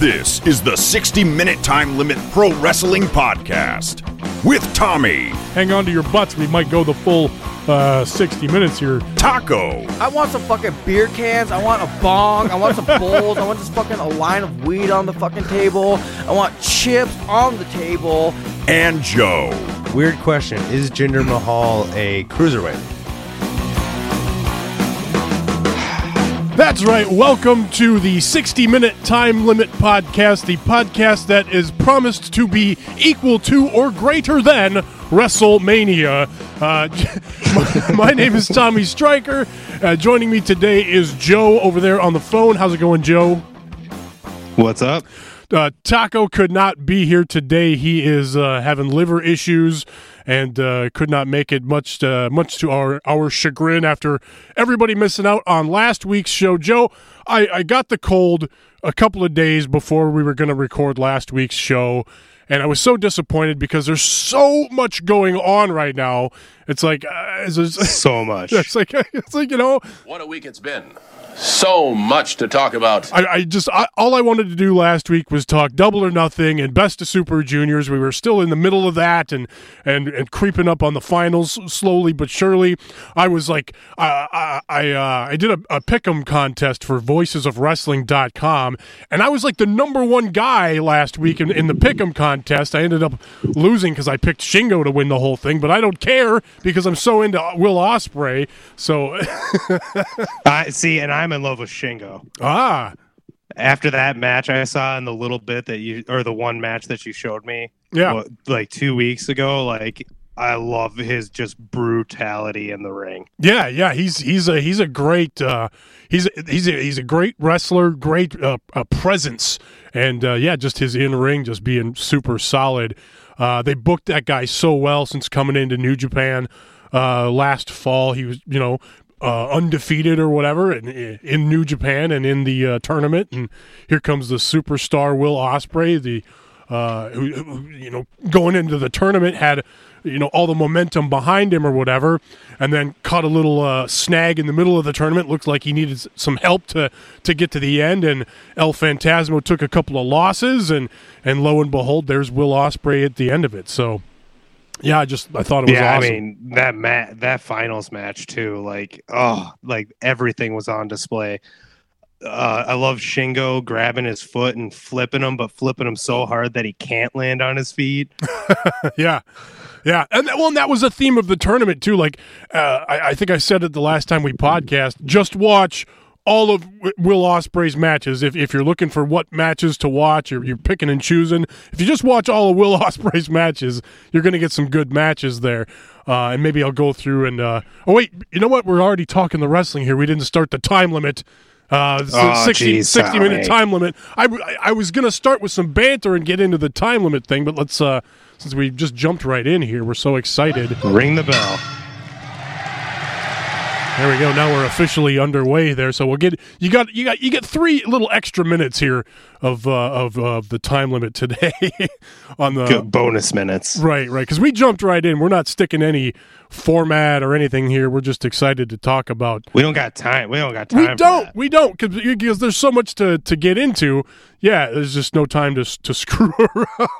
This is the 60 Minute Time Limit Pro Wrestling Podcast with Tommy, hang on to your butts. We might go the full uh, 60 minutes here. Taco, I want some fucking beer cans. I want a bong. I want some bowls. I want just fucking a line of weed on the fucking table. I want chips on the table. and Joe. Weird question. Is Jinder Mahal a cruiserweight? That's right. Welcome to the 60 minute time limit podcast, the podcast that is promised to be equal to or greater than WrestleMania. Uh, my, my name is Tommy Stryker. Uh, joining me today is Joe over there on the phone. How's it going, Joe? What's up? Uh, Taco could not be here today. He is uh, having liver issues and uh, could not make it much uh, much to our our chagrin after everybody missing out on last week's show. Joe, I, I got the cold a couple of days before we were going to record last week's show. And I was so disappointed because there's so much going on right now. It's like, uh, it's, it's, So much. it's like, it's like you know, What a week it's been. So much to talk about. I, I just I, all I wanted to do last week was talk double or nothing and best of super juniors. We were still in the middle of that and and and creeping up on the finals slowly but surely. I was like I I I, uh, I did a, a pick'em contest for voicesofwrestling.com and I was like the number one guy last week in, in the pick'em contest. I ended up losing because I picked Shingo to win the whole thing, but I don't care because I'm so into Will Ospreay. So I see, and I'm in love with Shingo. ah After that match I saw in the little bit that you, or the one match that you showed me, yeah. what, like two weeks ago, like I love his just brutality in the ring. Yeah, yeah, he's he's a he's a great uh, he's a, he's a, he's a great wrestler, great uh, uh, presence, and uh, yeah, just his in ring just being super solid. Uh, they booked that guy so well since coming into New Japan uh, last fall. He was you know uh, undefeated or whatever in, in New Japan and in the uh, tournament, and here comes the superstar Will Ospreay, the uh, you know, going into the tournament had, you know, all the momentum behind him or whatever, and then caught a little uh, snag in the middle of the tournament. Looked like he needed some help to to get to the end, and El Phantasmo took a couple of losses, and and lo and behold, there's Will Ospreay at the end of it. So. Yeah, I just I thought it was yeah, awesome. I mean that ma- that finals match too. Like, oh, like everything was on display. Uh, I love Shingo grabbing his foot and flipping him, but flipping him so hard that he can't land on his feet. yeah, yeah, and that, well, and that was a theme of the tournament too. Like, uh, I, I think I said it the last time we podcast. Just watch all of Will Ospreay's matches. If if you're looking for what matches to watch, or you're picking and choosing, if you just watch all of Will Ospreay's matches, you're going to get some good matches there. Uh, and maybe I'll go through and uh, oh wait, you know what? We're already talking the wrestling here. We didn't start the time limit. Uh, Oh, 60, geez, 60 minute Tommy. time limit. I, I, I was going to start with some banter and get into the time limit thing, but let's, uh, since we just jumped right in here, we're so excited. Ring the bell. There we go. Now we're officially underway there. So we'll get you got you got you get three little extra minutes here of uh, of of the time limit today on the Good bonus minutes. right right because we jumped right in. We're not sticking any format or anything here. We're just excited to talk about We don't got time. We don't got time. we don't. that. We don't because there's so much to, to get into. Yeah, there's just no time to to screw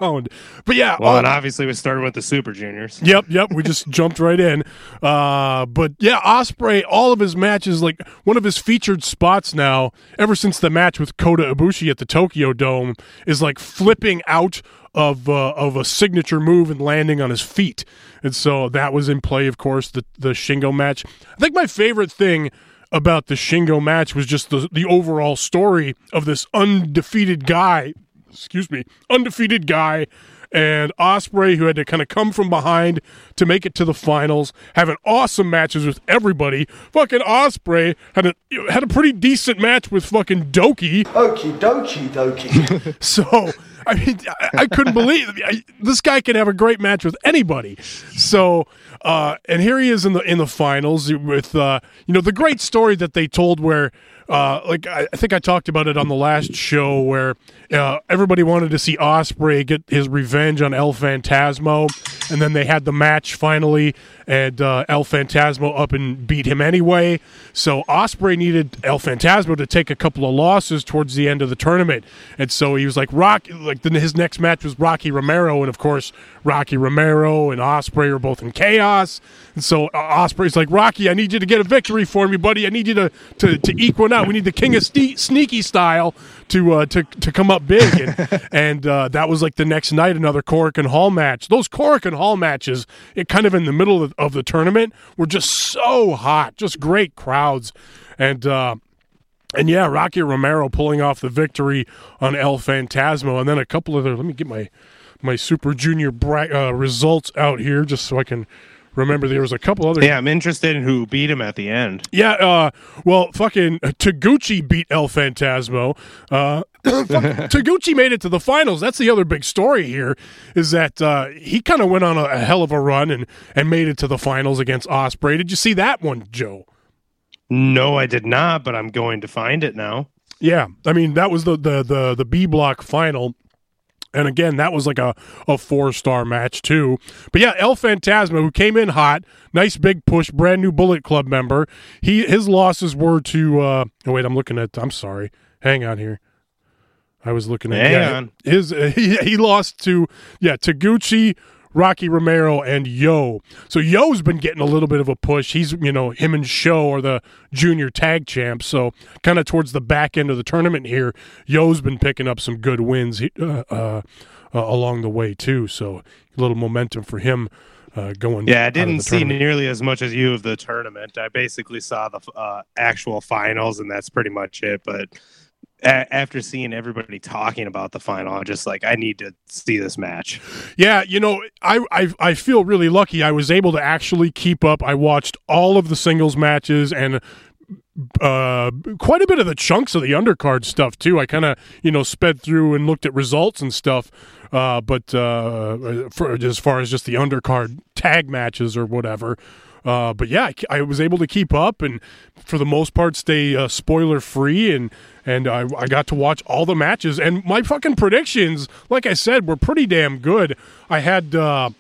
around. But yeah, Well, all- and obviously we started with the Super Juniors. Yep, yep. We just jumped right in. Uh, but yeah, Ospreay, all of his matches, like one of his featured spots now, ever since the match with Kota Ibushi at the Tokyo Dome, is like flipping out of uh, of a signature move and landing on his feet. And so that was in play, of course, the the Shingo match. I think my favorite thing about the Shingo match was just the the overall story of this undefeated guy excuse me, undefeated guy, and Ospreay who had to kind of come from behind to make it to the finals, having awesome matches with everybody. Fucking Ospreay had a had a pretty decent match with fucking Douki. Okie dokie dokie. So I mean, I, I couldn't believe I, this guy can have a great match with anybody. So, uh, and here he is in the in the finals with uh, you know the great story that they told where uh, like I, I, think I talked about it on the last show where uh, everybody wanted to see Ospreay get his revenge on El Phantasmo, and then they had the match finally, and uh, El Phantasmo up and beat him anyway. So Ospreay needed El Phantasmo to take a couple of losses towards the end of the tournament, and so he was like Rock. Like then his next match was Rocky Romero, and of course Rocky Romero and Ospreay are both in chaos, and so uh, Ospreay's like Rocky, I need you to get a victory for me, buddy. I need you to to, to equal out. We need the King of Sneaky style to uh, to to come up big, and, and uh, that was like the next night another Korakuen Hall match. Those Korakuen Hall matches, it kind of in the middle of, of the tournament, were just so hot, just great crowds, and. Uh, and yeah, Rocky Romero pulling off the victory on El Phantasmo, and then a couple other. Let me get my my Super Junior bra- uh, results out here, just so I can remember there was a couple other. Yeah, I'm interested in who beat him at the end. Yeah, uh, well, fucking Taguchi beat El Phantasmo. Uh, Taguchi made it to the finals. That's the other big story here, is that uh, he kind of went on a, a, hell of a run and and made it to the finals against Ospreay. Did you see that one, Joe? No, I did not, but I'm going to find it now. Yeah, I mean that was the the the, the B block final. And again, that was like a, a four star match too. But yeah, El Phantasmo, who came in hot, nice big push, brand new Bullet Club member. He his losses were to. Uh, oh wait, I'm looking at. I'm sorry. Hang on here. I was looking at. Hang yeah, on. His uh, he, he lost to yeah Taguchi, Rocky Romero and Yo. So Yo's been getting a little bit of a push. He's, you know, him and Show are the junior tag champs. So kind of towards the back end of the tournament here, Yo's been picking up some good wins uh, uh, uh, along the way too. So a little momentum for him. Uh, going yeah i didn't see nearly as much as you of the tournament i basically saw the uh, actual finals and that's pretty much it but a- after seeing everybody talking about the final, I'm just like, I need to see this match. Yeah, you know, I, I I feel really lucky. I was able to actually keep up. I watched all of the singles matches and uh, quite a bit of the chunks of the undercard stuff too. I kind of you know sped through and looked at results and stuff. Uh, but uh, for as far as just the undercard tag matches or whatever. Uh, but yeah, I, I, was able to keep up and for the most part stay uh, spoiler free and and I, I, got to watch all the matches and my fucking predictions, like I said, were pretty damn good. I had uh,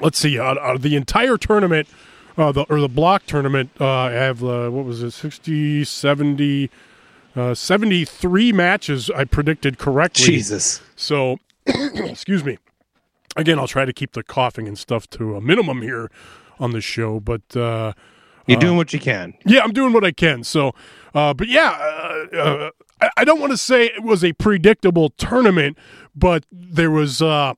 let's see, the entire tournament. Uh, the or the block tournament, uh, I have uh, what was it, 60, 70, 73 matches I predicted correctly. Jesus. So, excuse me. Again, I'll try to keep the coughing and stuff to a minimum here on the show, but uh, you're doing what you can. Yeah, I'm doing what I can. So, uh, but yeah, uh, uh I, I, don't want to say it was a predictable tournament, but there was. Uh,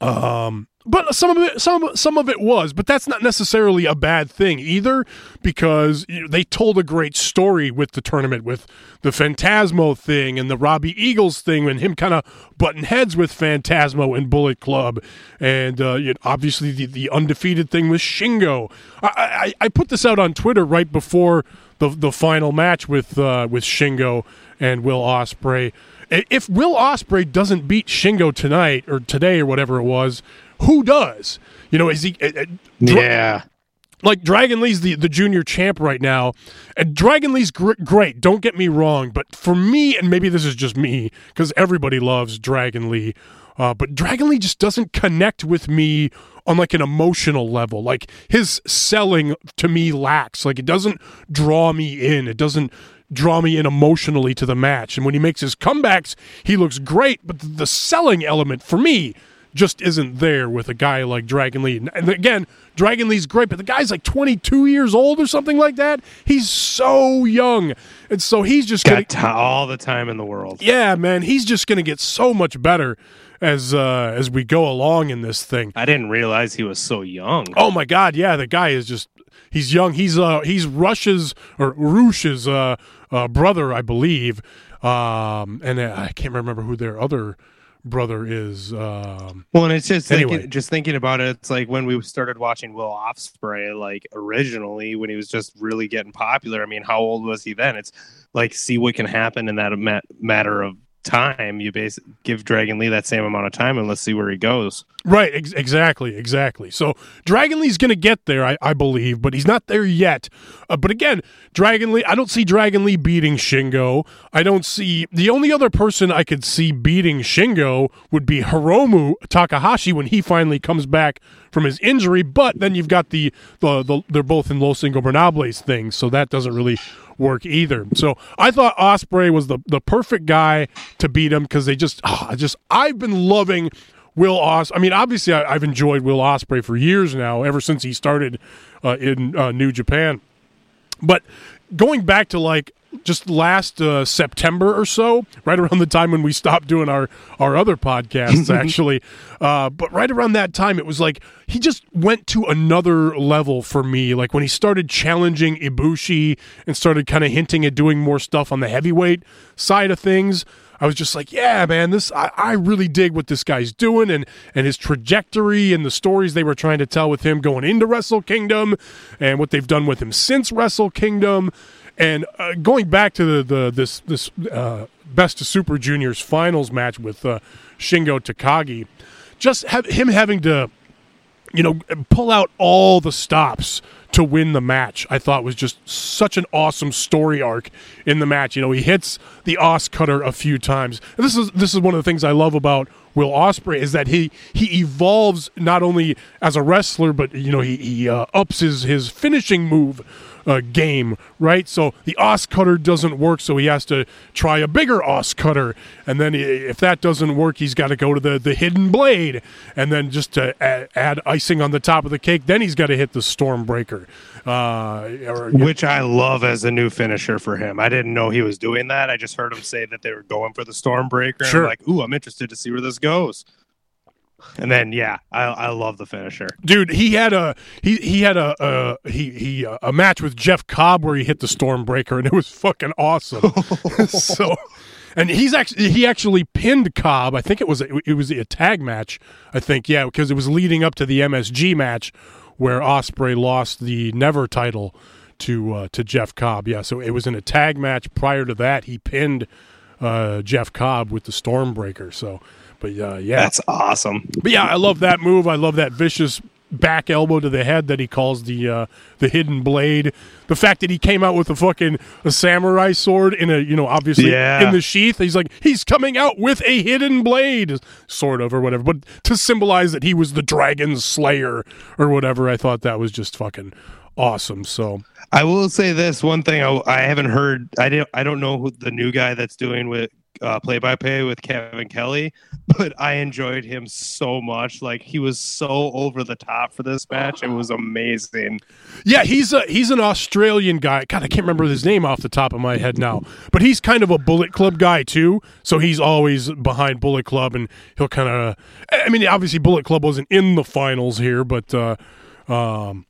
um, but some of it some some of it was but that's not necessarily a bad thing either because they told a great story with the tournament with the phantasmo thing and the robbie eagles thing and him kind of butting heads with phantasmo and bullet club. And uh, you know, obviously the, the undefeated thing with shingo. I, I, I, put this out on twitter right before the, the final match with uh, with shingo and will ospreay if Will Ospreay doesn't beat Shingo tonight or today or whatever it was, who does? You know, is he? Uh, uh yeah. Like Dragon Lee's the, the junior champ right now, and Dragon Lee's gr- great. Don't get me wrong, but for me, and maybe this is just me, because everybody loves Dragon Lee, uh, but Dragon Lee just doesn't connect with me on like an emotional level. Like his selling to me lacks. Like it doesn't draw me in. It doesn't draw me in emotionally to the match. And when he makes his comebacks, he looks great. But the selling element for me just isn't there with a guy like Dragon Lee. And again, Dragon Lee's great, but the guy's like 22 years old or something like that. He's so young. And so he's just got gonna, all the time in the world. Yeah, man, he's just going to get so much better as uh as we go along in this thing. I didn't realize he was so young. Oh my god, yeah, the guy is just he's young. He's uh he's Rush's or Rush's uh, uh brother, I believe. Um and uh, I can't remember who their other brother is. Um, well, and it's just anyway. thinking, just thinking about it. It's like when we started watching Will Ospreay, like originally when he was just really getting popular. I mean, how old was he then? It's like see what can happen in that matter of time. You basically give Dragon Lee that same amount of time, and let's see where he goes. Right, ex- exactly, exactly. So Dragon Lee's going to get there, I, I believe, but he's not there yet. Uh, but again, Dragon Lee, I don't see Dragon Lee beating Shingo. I don't see the only other person I could see beating Shingo would be Hiromu Takahashi when he finally comes back from his injury. But then you've got the the, the they're both in Los Ingobernables thing, so that doesn't really work either. So I thought Ospreay was the the perfect guy to beat him because they just oh, just I've been loving Will Os. I mean, obviously, I, have enjoyed Will Ospreay for years now, ever since he started uh, in uh, New Japan. But going back to like just last uh, September or so, right around the time when we stopped doing our our other podcasts, actually. Uh, but right around that time, it was like he just went to another level for me. Like when he started challenging Ibushi and started kind of hinting at doing more stuff on the heavyweight side of things. I was just like, yeah, man, this I, I really dig what this guy's doing and and his trajectory and the stories they were trying to tell with him going into Wrestle Kingdom and what they've done with him since Wrestle Kingdom. And uh, going back to the, the this this uh, best of Super Juniors finals match with uh, Shingo Takagi, just have him having to, you know, pull out all the stops to win the match. I thought was just such an awesome story arc in the match. You know, he hits the os cutter a few times. And this is this is one of the things I love about Will Ospreay is that he he evolves not only as a wrestler, but you know he he uh, ups his his finishing move uh, game, right? So the os cutter doesn't work, so he has to try a bigger os cutter, and then if that doesn't work, he's got to go to the the hidden blade, and then just to add, add icing on the top of the cake, then he's got to hit the Stormbreaker, uh, or, which I love as a new finisher for him. I didn't know he was doing that. I just heard him say that they were going for the Stormbreaker. Sure. I'm like, ooh, I'm interested to see where this goes. And then yeah, I, I love the finisher, dude. He had a he he had a, a he he uh, a match with Jeff Cobb where he hit the Stormbreaker and it was fucking awesome. so, and he's actually he actually pinned Cobb. I think it was a, it was a tag match. I think yeah, because it was leading up to the MSG match where Ospreay lost the Never title to uh, to Jeff Cobb. Yeah, so it was in a tag match. Prior to that, he pinned uh, Jeff Cobb with the Stormbreaker. So but uh, yeah, that's awesome. But yeah, I love that move. I love that vicious back elbow to the head that he calls the uh, the hidden blade. The fact that he came out with a fucking a samurai sword in a you know obviously yeah. in the sheath. He's like he's coming out with a hidden blade, sort of or whatever. But to symbolize that he was the dragon slayer or whatever, I thought that was just fucking awesome. So I will say this one thing I, I haven't heard. I don't I don't know who the new guy that's doing with play by play with Kevin Kelly, but I enjoyed him so much. Like he was so over the top for this match. It was amazing. Yeah, he's a he's an Australian guy. God, I can't remember his name off the top of my head now. But he's kind of a Bullet Club guy too. So he's always behind Bullet Club, and he'll kind of. I mean, obviously Bullet Club wasn't in the finals here, but. uh um,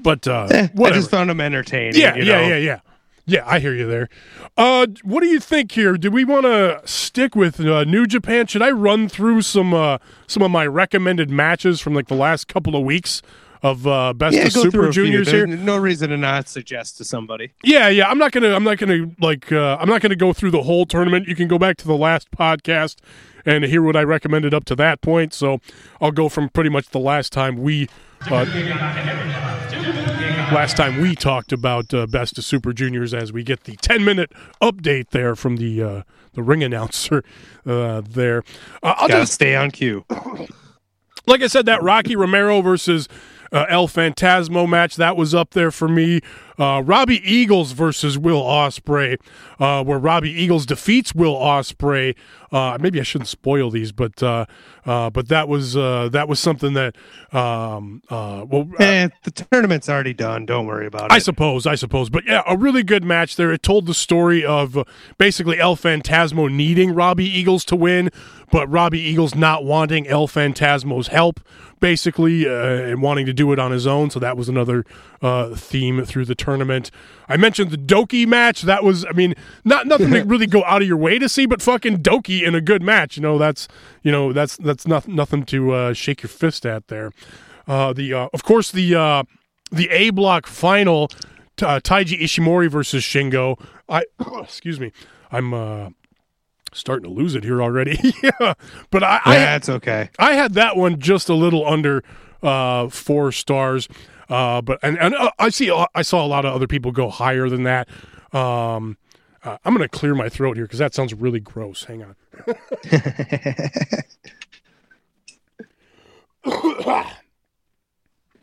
but uh, eh, I just found him entertaining. Yeah, you know? yeah, yeah, yeah. Yeah, I hear you there. Uh, what do you think here? Do we want to stick with uh, New Japan? Should I run through some uh, some of my recommended matches from like the last couple of weeks of uh, best yeah, of Super Juniors here? No reason to not suggest to somebody. Yeah, yeah. I'm not gonna. I'm not gonna like. Uh, I'm not gonna go through the whole tournament. You can go back to the last podcast and hear what I recommended up to that point. So I'll go from pretty much the last time we. Uh, last time we talked about uh, Best of Super Juniors as we get the 10 minute update there from the uh, the ring announcer uh, there. Uh, I'll Gotta just stay on cue. Like I said, that Rocky Romero versus uh, El Phantasmo match that was up there for me. Uh, Robbie Eagles versus Will Ospreay, uh, where Robbie Eagles defeats Will Ospreay. Uh, maybe I shouldn't spoil these, but uh, uh, but that was uh, that was something that um, well, eh, the tournament's already done. Don't worry about it. I suppose, I suppose, but yeah, a really good match there. It told the story of basically El Phantasmo needing Robbie Eagles to win, but Robbie Eagles not wanting El Phantasmo's help basically, uh, and wanting to do it on his own. So that was another uh, theme through the tournament. I mentioned the Douki match. That was, I mean, not nothing to really go out of your way to see, but fucking Douki in a good match. You know, that's you know that's that's not, nothing to uh, shake your fist at there. Uh, the uh, of course the uh, the A block final. Uh, Taiji Ishimori versus Shingo. I excuse me. I'm Starting to lose it here already. yeah, but I, I That's okay. I had that one just a little under uh, four stars. Uh, but and, and uh, I see I saw a lot of other people go higher than that. Um, uh, I'm going to clear my throat here because that sounds really gross. Hang on.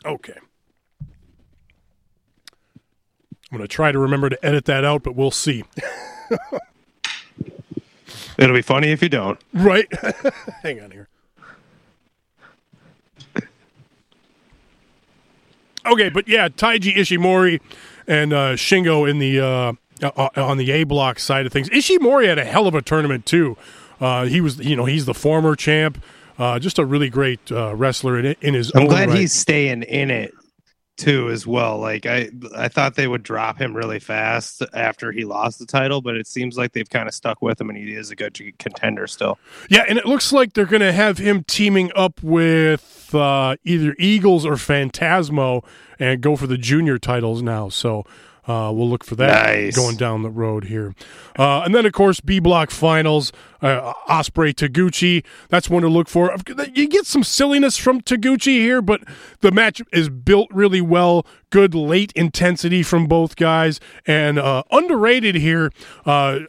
okay. I'm going to try to remember to edit that out, but we'll see. It'll be funny if you don't. Right? Hang on here. Okay, but yeah, Taiji Ishimori and uh, Shingo in the uh, uh, on the A block side of things. Ishimori had a hell of a tournament too. Uh, he was, you know, he's the former champ. Uh, just a really great uh, wrestler in, in his own. I'm own glad right. he's staying in it too as well. Like I I thought they would drop him really fast after he lost the title, but it seems like they've kind of stuck with him and he is a good contender still. Yeah, and it looks like they're going to have him teaming up with uh, either Eagles or Phantasmo and go for the junior titles now. So uh, we'll look for that Nice. going down the road here. Uh, and then, of course, B Block Finals, uh, Ospreay Taguchi. That's one to look for. You get some silliness from Taguchi here, but the match is built really well. Good late intensity from both guys, and uh, underrated here. Uh,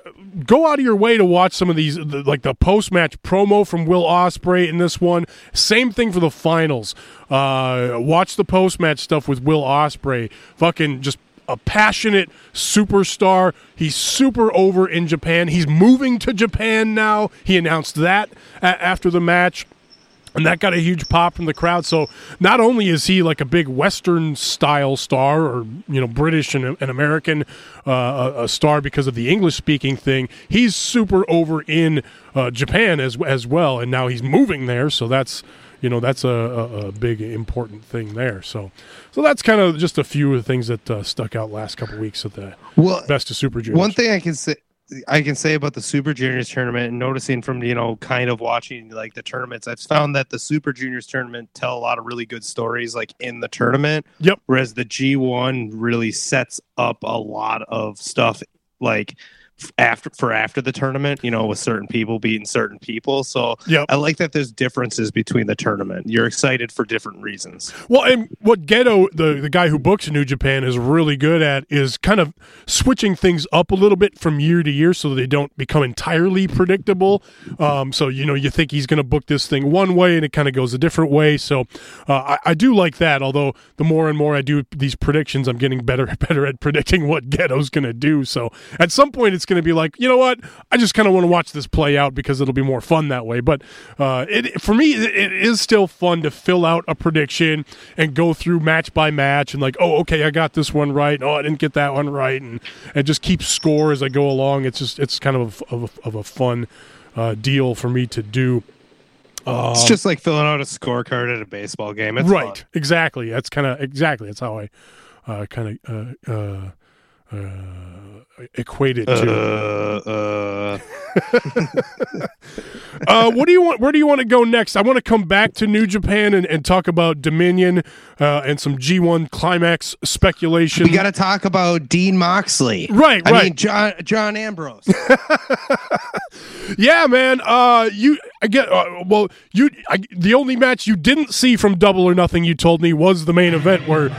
go out of your way to watch some of these, the, like the post match promo from Will Ospreay in this one. Same thing for the finals. Uh, watch the post match stuff with Will Ospreay. Fucking just a passionate superstar. He's super over in Japan. He's moving to Japan now. He announced that after the match. And that got a huge pop from the crowd. So not only is he like a big Western style star, or you know British and an American uh, a, a star because of the English speaking thing, he's super over in uh, Japan as as well. And now he's moving there, so that's you know that's a, a, a big important thing there. So so that's kind of just a few of the things that uh, stuck out last couple weeks at the Well, best of Super Juniors. One thing I can say I can say about the Super Juniors tournament and noticing from you know kind of watching like the tournaments, I've found that the Super Juniors tournament tell a lot of really good stories like in the tournament. Yep. Whereas the G1 really sets up a lot of stuff like after for after the tournament, you know, with certain people beating certain people. So Yep. I like that there's differences between the tournament. You're excited for different reasons. Well, and what Gedo, the, the guy who books New Japan, is really good at is kind of switching things up a little bit from year to year so they don't become entirely predictable. Um, so, you know, you think he's going to book this thing one way and it kind of goes a different way. So uh, I, I do like that, although the more and more I do these predictions, I'm getting better and better at predicting what Gedo's going to do. So at some point, it's going to be like, you know what? I just kind of want to watch this play out because it'll be more fun that way. But uh, it, for me, it, is still fun to fill out a prediction and go through match by match and like, oh, okay, I got this one right. Oh, I didn't get that one right, and and just keep score as I go along. It's just it's kind of a, of a, of a fun uh, deal for me to do. it's just like filling out a scorecard at a baseball game. It's right, fun. exactly. That's kind of exactly. That's how I uh, kind of uh, equate it to. Uh, uh, uh, what do you want? Where do you want to go next? I want to come back to New Japan and, and talk about Dominion uh, and some G1 climax speculation. we got to talk about Dean Moxley. Right, I right. mean, John John Ambrose. Yeah, man. Uh, you I get uh, well. You I, the only match you didn't see from Double or Nothing you told me was the main event where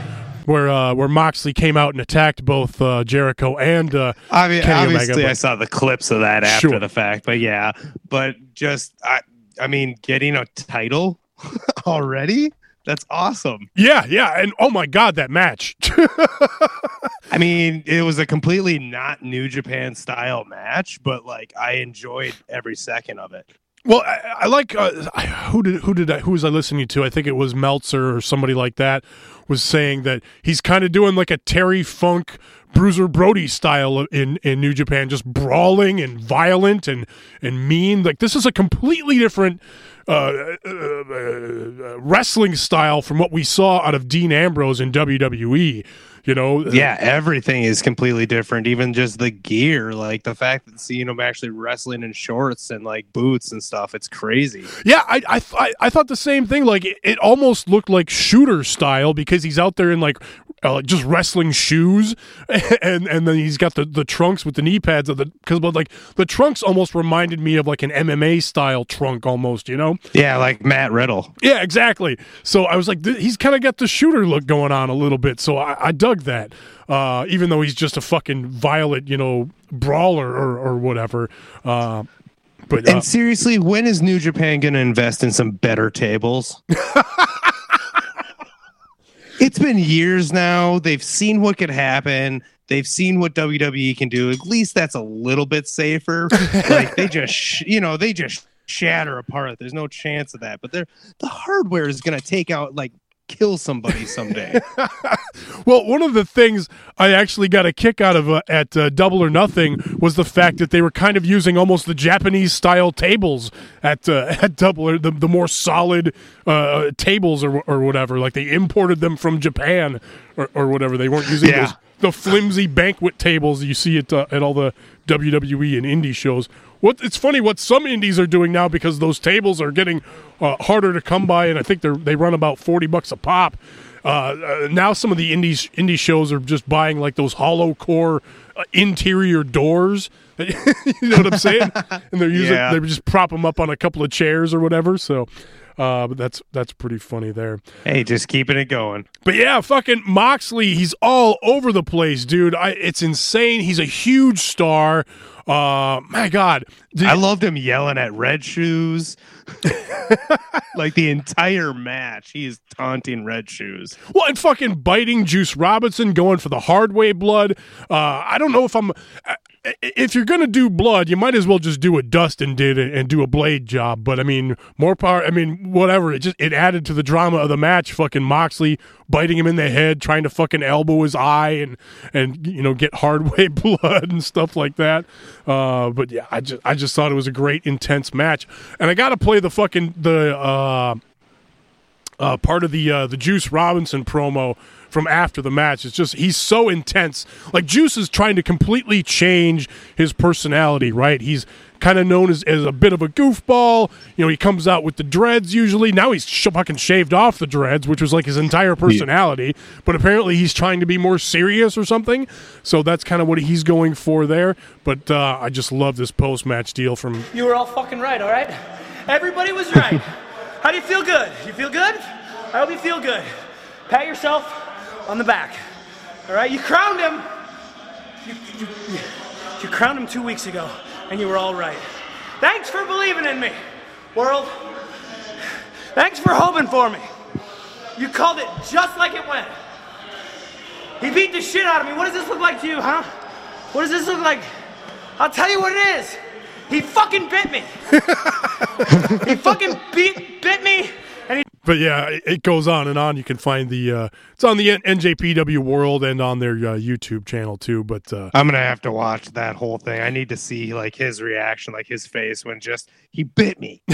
where uh, where Moxley came out and attacked both uh, Jericho and uh, I mean, Kenny Omega, obviously, but- I saw the clips of that after Sure. the fact, but yeah, but just I, I mean, getting a title already. That's awesome. yeah, yeah, and oh my god, that match. I mean, it was a completely not New Japan style match, but like I enjoyed every second of it. Well, I, I like uh, who did who did I, who was I listening to? I think it was Meltzer or somebody like that was saying that he's kind of doing like a Terry Funk, Bruiser Brody style in in New Japan, just brawling and violent and and mean. Like this is a completely different uh, uh, uh, wrestling style from what we saw out of Dean Ambrose in WWE. You know, Yeah, everything is completely different. Even just the gear, like the fact that seeing him actually wrestling in shorts and like boots and stuff, it's crazy. Yeah, I I, th- I thought the same thing. Like it, it almost looked like shooter style because he's out there in like uh, just wrestling shoes, and and then he's got the, the trunks with the knee pads of the because but like the trunks almost reminded me of like an MMA style trunk almost. You know? Yeah, like Matt Riddle. Yeah, exactly. So I was like, th- he's kind of got the shooter look going on a little bit. So I, I dug that, uh, even though he's just a fucking violent, you know, brawler or, or whatever. Uh, but uh, And seriously, when is New Japan going to invest in some better tables? it's been years now. They've seen what could happen. They've seen what WWE can do. At least that's a little bit safer. like they just, sh- you know, they just shatter apart. There's no chance of that. But they're the hardware is going to take out like kill somebody someday. Well, one of the things I actually got a kick out of uh, at uh, Double or Nothing was the fact that they were kind of using almost the Japanese style tables at uh, at Double or the, the more solid uh, tables or or whatever. Like they imported them from Japan or, or whatever. They weren't using Yeah. those the flimsy banquet tables you see at uh, at all the WWE and indie shows. What it's funny what some indies are doing now because those tables are getting uh, harder to come by, and I think they they run about forty bucks a pop. Uh, uh, now some of the indies indie shows are just buying like those hollow core uh, interior doors. you know what I'm saying? And they're using Yeah. they just prop them up on a couple of chairs or whatever. So, uh, but that's that's pretty funny there. hey, just keeping it going. But yeah, fucking Moxley, he's all over the place, dude. I, it's insane. He's a huge star. Uh, my God, Did- I loved him yelling at Red Shoes. like the entire match, he is taunting Red Shoes. well, and fucking biting Juice Robinson, going for the hard way blood. Uh, I don't know if I'm. uh, If you're gonna do blood, you might as well just do what Dustin did and do a blade job. But I mean, more power. I mean, whatever. It just it added to the drama of the match. Fucking Moxley biting him in the head, trying to fucking elbow his eye and and you know get hard way blood and stuff like that. Uh, but yeah, I just I just thought it was a great intense match, and I got to play the fucking the. Uh, uh, part of the uh, the Juice Robinson promo from after the match. It's just he's so intense. Like Juice is trying to completely change his personality. Right? He's kind of known as, as a bit of a goofball. You know, he comes out with the dreads usually. Now he's sh- fucking shaved off the dreads, which was like his entire personality. But apparently he's trying to be more serious or something. So that's kind of what he's going for there. But uh, I just love this post match deal from You were all fucking right, all right? Everybody was right. How do you feel good? You feel good? I hope you feel good. Pat yourself on the back. All right? You crowned him. You, you, you, crowned him two weeks ago, and you were all right. Thanks for believing in me, world. Thanks for hoping for me. You called it just like it went. He beat the shit out of me. What does this look like to you, huh? What does this look like? I'll tell you what it is. He fucking bit me. he fucking beat, bit me, and he but yeah, it- it goes on and on. You can find the uh, it's on the NJPW World and on their uh, YouTube channel too. But uh, I'm gonna have to watch that whole thing. I need to see like his reaction, like his face when just he bit me.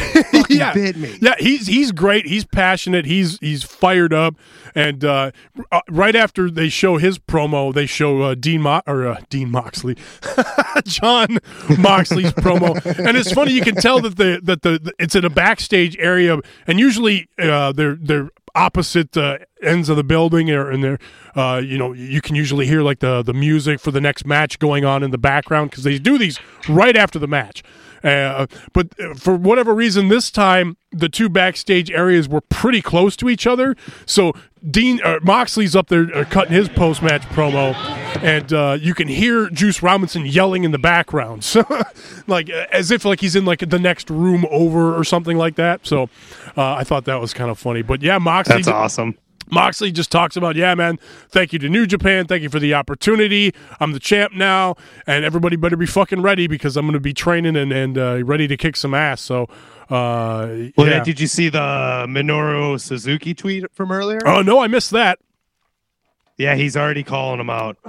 Yeah, bit me. yeah, he's he's great. He's passionate. He's he's fired up. And uh, uh, right after they show his promo, they show uh, Dean Mo- or uh, Dean Moxley, Jon Moxley's promo. And it's funny you can tell that the that the, the- it's in a backstage area, and usually uh, they're they're opposite uh, ends of the building or and they're uh, you know you can usually hear like the the music for the next match going on in the background because they do these right after the match. Uh, but uh, for whatever reason this time the two backstage areas were pretty close to each other. So Dean uh, Moxley's up there uh, cutting his post match promo, and uh, you can hear Juice Robinson yelling in the background, so like as if like he's in like the next room over or something like that. So uh, I thought that was kind of funny. But yeah, Moxley That's awesome. Moxley just talks about, yeah, man, thank you to New Japan. Thank you for the opportunity. I'm the champ now, and everybody better be fucking ready because I'm going to be training and, and uh, ready to kick some ass. So, uh, Well, yeah. did you see the Minoru Suzuki tweet from earlier? oh, no, I missed that. Yeah, he's already calling him out.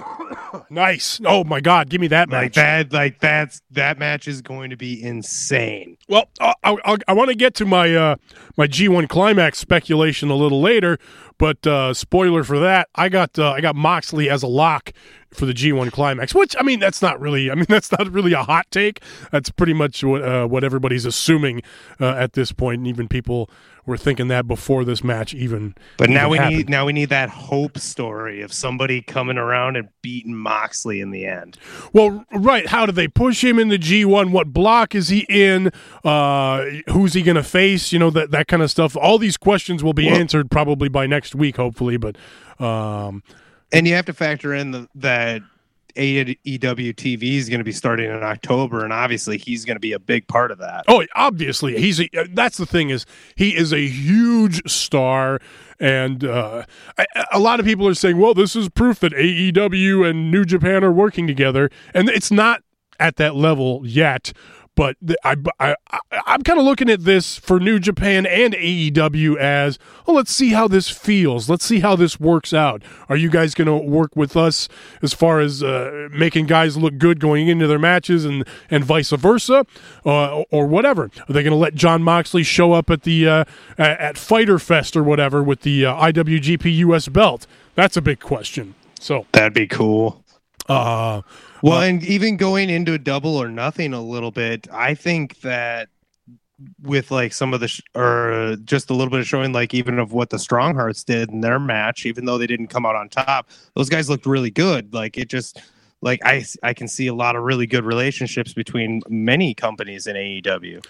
Nice. Oh my God, give me that match. Like that, like that's that match is going to be insane. Well, I, I, I want to get to my uh, my G1 climax speculation a little later, but uh, spoiler for that, I got uh, I got Moxley as a lock for the G1 climax. Which I mean, that's not really I mean that's not really a hot take. That's pretty much what uh, what everybody's assuming uh, at this point, and even people were thinking that before this match even. But now we happened. need now we need that hope story of somebody coming around and beating Moxley in the end. Well, right. How do they push him in the G1? What block is he in? Uh, who's he going to face? You know, that, that kind of stuff. All these questions will be answered probably by next week, hopefully. But um, And you have to factor in the, that AEW TV is going to be starting in October, and obviously he's going to be a big part of that. oh, obviously, he's a, that's the thing is he is a huge star. And uh, lot of people are saying, well, this is proof that AEW and New Japan are working together. And it's not at that level yet. But the, I, I, I, I'm kind of looking at this for New Japan and AEW as, oh, let's see how this feels. Let's see how this works out. Are you guys going to work with us as far as uh, making guys look good going into their matches and, and vice versa, uh, or whatever? Are they going to let Jon Moxley show up at the uh, at at Fyter Fest or whatever with the uh, IWGP US belt? That's a big question. So, That'd be cool. uh, Well, and even going into a double or nothing a little bit, I think that with like some of the sh- or just a little bit of showing like even of what the strong hearts did in their match even though they didn't come out on top those guys looked really good. Like it just like i i can see a lot of really good relationships between many companies in aew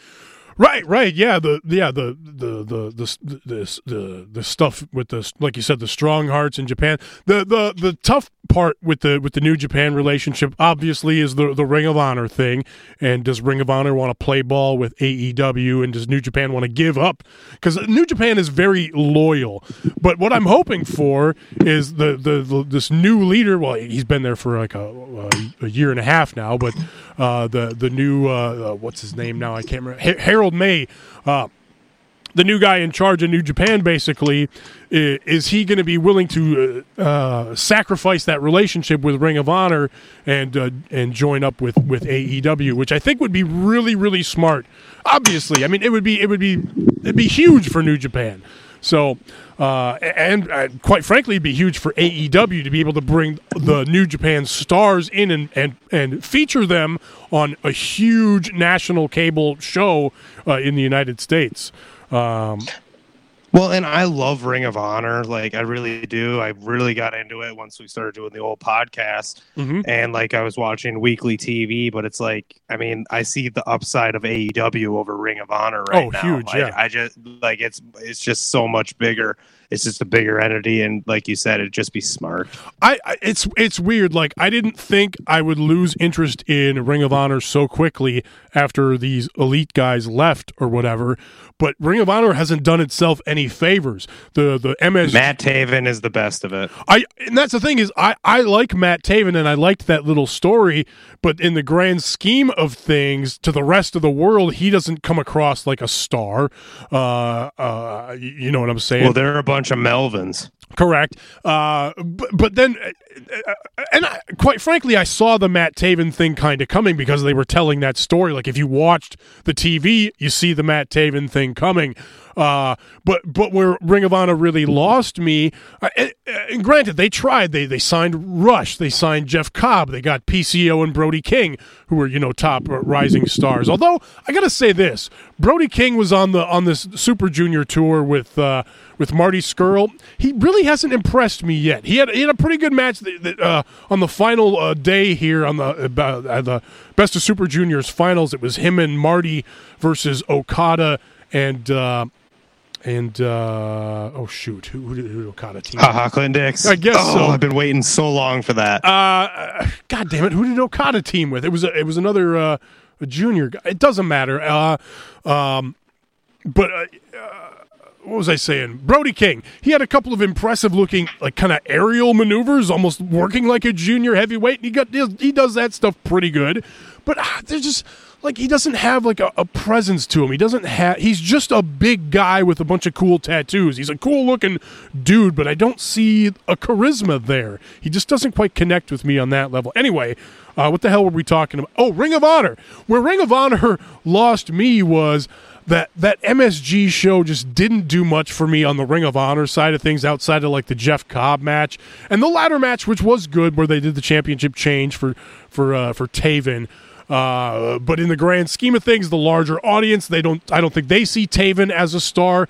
Right, right, yeah, the yeah the the the the the the, the stuff with the like you said the strong hearts in Japan. The the the tough part with the with the New Japan relationship obviously is the the Ring of Honor thing. And does Ring of Honor want to play ball with AEW? And does New Japan want to give up? Because New Japan is very loyal. But what I'm hoping for is the the, the this new leader. Well, he's been there for like a, a, year and a half now, but uh, the the new uh, uh, what's his name now? I can't remember. Ha- May. Uh, the new guy in charge of New Japan, basically, is he going to be willing to uh, uh, sacrifice that relationship with Ring of Honor and uh, and join up with, with AEW, which I think would be really really smart. Obviously, I mean it would be it would be it'd be huge for New Japan. So, uh, and uh, quite frankly, it'd be huge for AEW to be able to bring the New Japan stars in and and, and feature them on a huge national cable show uh, in the United States. Um, Well, and I love Ring of Honor. Like, I really do. I really got into it once we started doing the old podcast. Mhm. And, like, I was watching weekly TV, but it's like, I mean, I see the upside of AEW over Ring of Honor right Oh, now. huge, I- yeah. I, just, like, it's, it's just so much bigger. It's just a bigger entity. And, like you said, it'd just be smart. I, I it's it's weird. Like I didn't think I would lose interest in Ring of Honor so quickly after these elite guys left or whatever. But Ring of Honor hasn't done itself any favors. The the MS Matt Taven is the best of it. I and that's the thing is I I like Matt Taven and I liked that little story, but in the grand scheme of things, to the rest of the world, he doesn't come across like a star. Uh, uh, you know what I'm saying? Well, they're a bunch of Melvins. Correct. Uh, but, but then, uh, and I, quite frankly, I saw the Matt Taven thing kind of coming because they were telling that story. Like if you watched the TV, you see the Matt Taven thing coming. Uh, but but where Ring of Honor really lost me, uh, and, and granted, they tried. They they signed Rush, they signed Jeff Cobb, they got PCO and Brody King, who were you know top uh, rising stars. Although I gotta say this, Brody King was on the on this Super Junior tour with uh, with Marty Scurll. He really hasn't impressed me yet. He had he had a pretty good match that, uh, on the final day here on the the Best of Super Juniors finals. It was him and Marty versus Okada and. Uh, and uh, oh shoot, who, who did, who Okada team? Haha, Clint Dix. I guess oh, so. I've been waiting so long for that. Uh, God damn it! Who did Okada team with? It was a, it was another uh, a junior guy. It doesn't matter. Uh, um, but uh, uh, what was I saying? Brody King. He had a couple of impressive looking, like kind of aerial maneuvers, almost working like a junior heavyweight. And he got he does that stuff pretty good. But uh, there's just like he doesn't have like a, a presence to him. He doesn't have. He's just a big guy with a bunch of cool tattoos. He's a cool looking dude, but I don't see a charisma there. He just doesn't quite connect with me on that level. Anyway, uh, what the hell were we talking about? Oh, Ring of Honor. Where Ring of Honor lost me was that that MSG show just didn't do much for me on the Ring of Honor side of things outside of like the Jeff Cobb match and the ladder match, which was good, where they did the championship change for for uh, for Taven. Uh, but in the grand scheme of things, the larger audience, they don't. I don't think they see Taven as a star.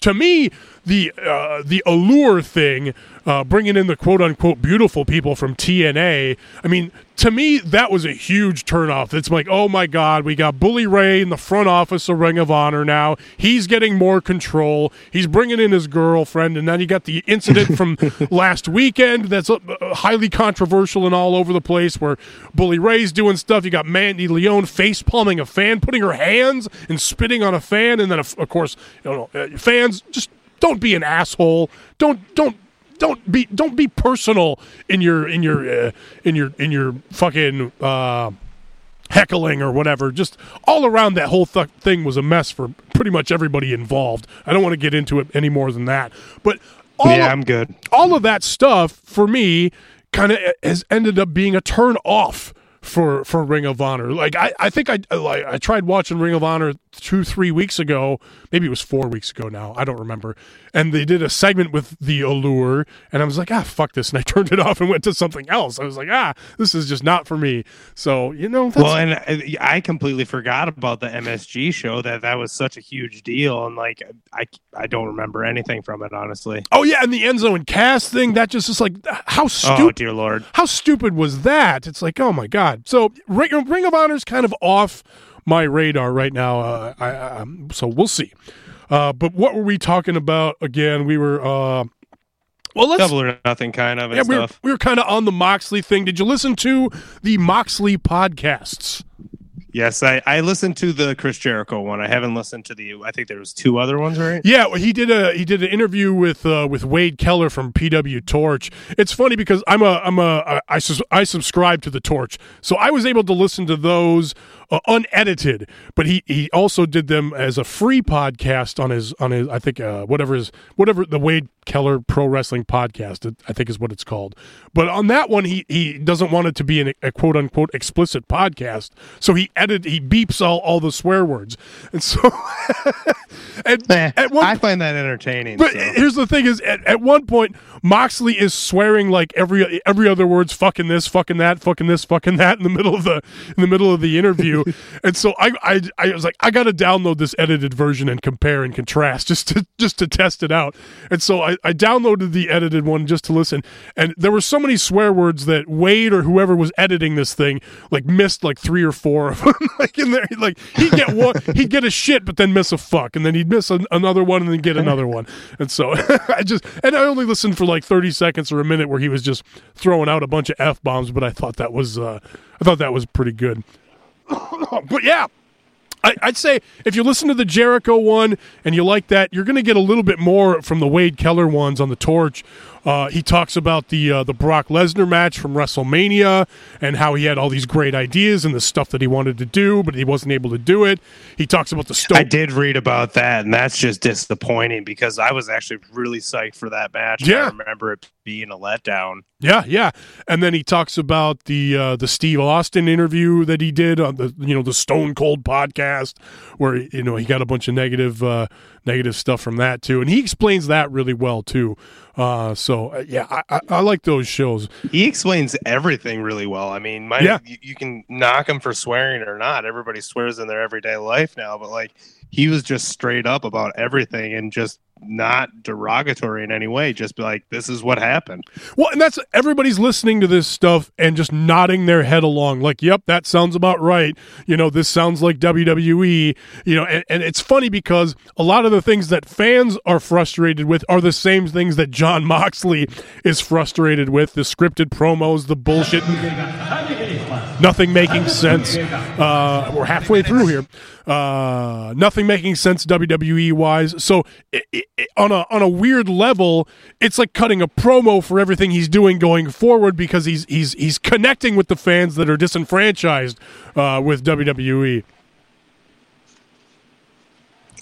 To me, the uh, the allure thing, uh, bringing in the quote unquote beautiful people from TNA. I mean, to me, that was a huge turnoff. It's like, oh my God, we got Bully Ray in the front office of Ring of Honor now. He's getting more control. He's bringing in his girlfriend, and then you got the incident from last weekend that's uh, highly controversial and all over the place where Bully Ray's doing stuff. You got Mandy Leone face palming a fan, putting her hands and spitting on a fan, and then of of course, you know, uh, fans just don't be an asshole. Don't don't don't be don't be personal in your in your uh, in your in your fucking uh, heckling or whatever. Just all around that whole th- thing was a mess for pretty much everybody involved. I don't want to get into it any more than that, but all yeah, of- I'm good. all of that stuff for me kind of has ended up being a turn off for for Ring of Honor. Like I, I think I like I tried watching Ring of Honor two three weeks ago, maybe it was four weeks ago now. I don't remember. And they did a segment with the Allure, and I was like, ah, fuck this, and I turned it off and went to something else. I was like, ah, this is just not for me. So you know, that's, Well, and I- I completely forgot about the MSG show that that was such a huge deal, and like I I don't remember anything from it honestly. oh yeah, and the end zone cast thing that just is like how Oh stupid. dear lord. how stupid was that? It's like, oh my god. So Ring, Ring of is kind of off my radar right now. Uh, I, I, um, so we'll see. Uh, but what were we talking about again? We were. Uh, well, let's. Double or nothing kind of and Yeah, we were, we were kind of on the Moxley thing. Did you listen to the Moxley podcasts? Yes, I, I listened to the Chris Jericho one. I haven't listened to the. I think there was two other ones, right? Yeah, well, he did a he did an interview with uh, with Wade Keller from PW Torch. It's funny because I'm a I'm a I, subscribe to the Torch, so I was able to listen to those uh, unedited. But he he also did them as a free podcast on his on his I think uh, whatever his whatever the Wade Keller Pro Wrestling Podcast I think is what it's called. But on that one, he he doesn't want it to be an, a quote unquote explicit podcast, so he edit he beeps all all the swear words, and so and Eh, at one I find that entertaining. but so. here's the thing: is at, at one point Moxley is swearing like every every other word's fucking this, fucking that, fucking this, fucking that in the middle of the in the middle of the interview, and so I, I I was like I got to download this edited version and compare and contrast just to just to test it out, and so I, I downloaded the edited one just to listen, and there were so many swear words that Wade or whoever was editing this thing like missed like three or four of them. Like in there like he'd get one he'd get a shit but then miss a fuck. And then he'd miss an, another one and then get another one. And so I just and I only listened for like 30 seconds or a minute where he was just throwing out a bunch of f bombs but I thought that was uh I thought that was pretty good but yeah I, I'd say if you listen to the Jericho one and you like that, you're going to get a little bit more from the Wade Keller ones on the Torch. Uh, he talks about the uh, the Brock Lesnar match from WrestleMania and how he had all these great ideas and the stuff that he wanted to do, but he wasn't able to do it. He talks about the Stone. I did read about that, and that's just disappointing because I was actually really psyched for that match. Yeah. I remember it being a letdown. Yeah, yeah. And then he talks about the uh, the Steve Austin interview that he did on the you know the Stone Cold podcast, where you know he got a bunch of negative uh, negative stuff from that too, and he explains that really well too. Uh, so uh, yeah, I, I, I like those shows. He explains everything really well. I mean, my, Yeah. you, you can knock him for swearing or not. Everybody swears in their everyday life now, but like he was just straight up about everything and just not derogatory in any way. Just be like, this is what happened. Well, and that's everybody's listening to this stuff and just nodding their head along, like, "Yep, that sounds about right." You know, this sounds like WWE. You know, and, and it's funny because a lot of the things that fans are frustrated with are the same things that Jon Moxley is frustrated with: the scripted promos, the bullshit. Nothing making sense. Uh, we're halfway through here. Uh, nothing making sense WWE wise. So it, it, on a on a weird level, it's like cutting a promo for everything he's doing going forward because he's he's he's connecting with the fans that are disenfranchised uh, with WWE.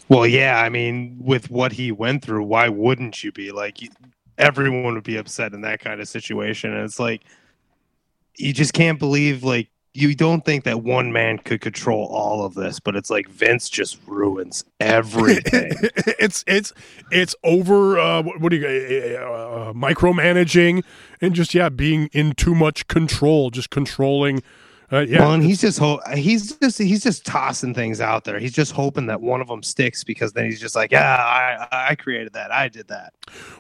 Well, yeah, I mean, with what he went through, why wouldn't you be like? Everyone would be upset in that kind of situation, and it's like you just can't believe like you don't think that one man could control all of this, but it's like Vince just ruins everything. it's it's it's over. Uh, what, do you uh, uh, micromanaging and just yeah, being in too much control, just controlling. Uh, yeah, well, and he's just ho- he's just he's just tossing things out there. He's just hoping that one of them sticks because then he's just like, yeah, I I created that, I did that.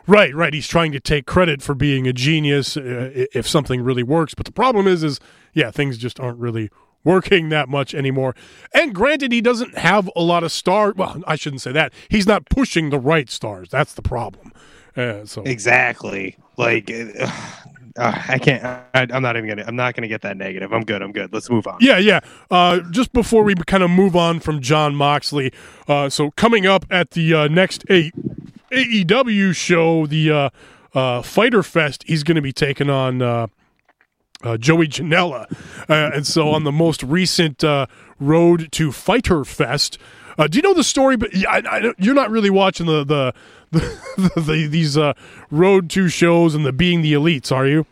Right, right. He's trying to take credit for being a genius uh, if something really works. But the problem is, is yeah, things just aren't really working that much anymore. And granted, he doesn't have a lot of stars. Well, I shouldn't say that. He's not pushing the right stars. That's the problem. Uh, so exactly, like. Uh, uh, I can't. I, am not even gonna. I'm not gonna get that negative. I'm good. I'm good. Let's move on. Yeah, yeah. Uh, just before we kind of move on from Jon Moxley, uh, so coming up at the uh, next a- AEW show, the uh, uh, Fyter Fest, he's going to be taking on Joey Janela, and so on the most recent road to Fyter Fest. do you know the story? But I, I, you're not really watching the the the, the, these uh, road to shows and the being the elites, are you?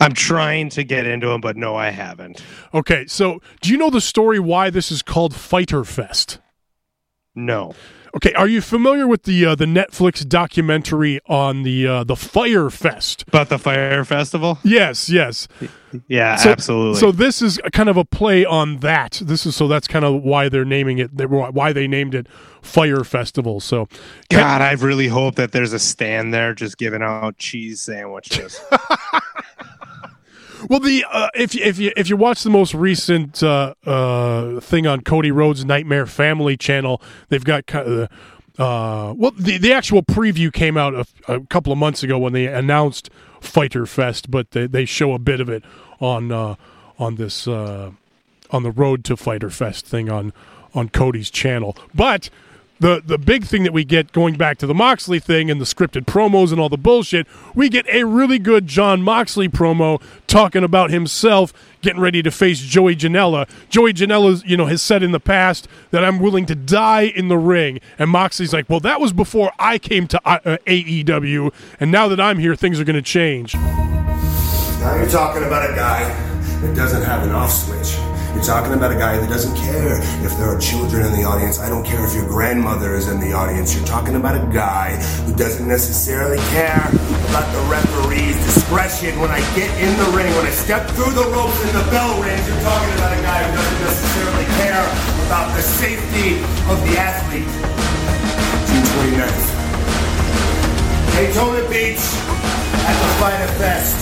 I'm trying to get into them, but no, I haven't. Okay, so do you know the story why this is called Fyter Fest? No. Okay, are you familiar with the uh, the Netflix documentary on the uh, the Fyre Fest? About the Fyre Festival? Yes, yes. Yeah, so, absolutely. So this is kind of a play on that. This is so that's kind of why they're naming it. Why they named it Fire Festival. So, God, I really hope that there's a stand there just giving out cheese sandwiches. Well, the uh, if if you if you watch the most recent uh, uh, thing on Cody Rhodes' Nightmare Family channel, they've got kind of, uh, well the the actual preview came out a, a, couple of months ago when they announced Fyter Fest, but they, they show a bit of it on uh, on this uh, on the Road to Fyter Fest thing on on Cody's channel, but the the big thing that we get going back to the Moxley thing and the scripted promos and all the bullshit, we get a really good Jon Moxley promo talking about himself getting ready to face Joey Janela. Joey Janela, you know, has said in the past that I'm willing to die in the ring, and Moxley's like, "Well, that was before I came to uh, AEW, and now that I'm here, things are going to change." Now you're talking about a guy that doesn't have an off switch. You're talking about a guy that doesn't care if there are children in the audience. I don't care if your grandmother is in the audience. You're talking about a guy who doesn't necessarily care about the referee's discretion when I get in the ring, when I step through the ropes and the bell rings. You're talking about a guy who doesn't necessarily care about the safety of the athlete. June 29th. Daytona Beach at the Fyter Fest.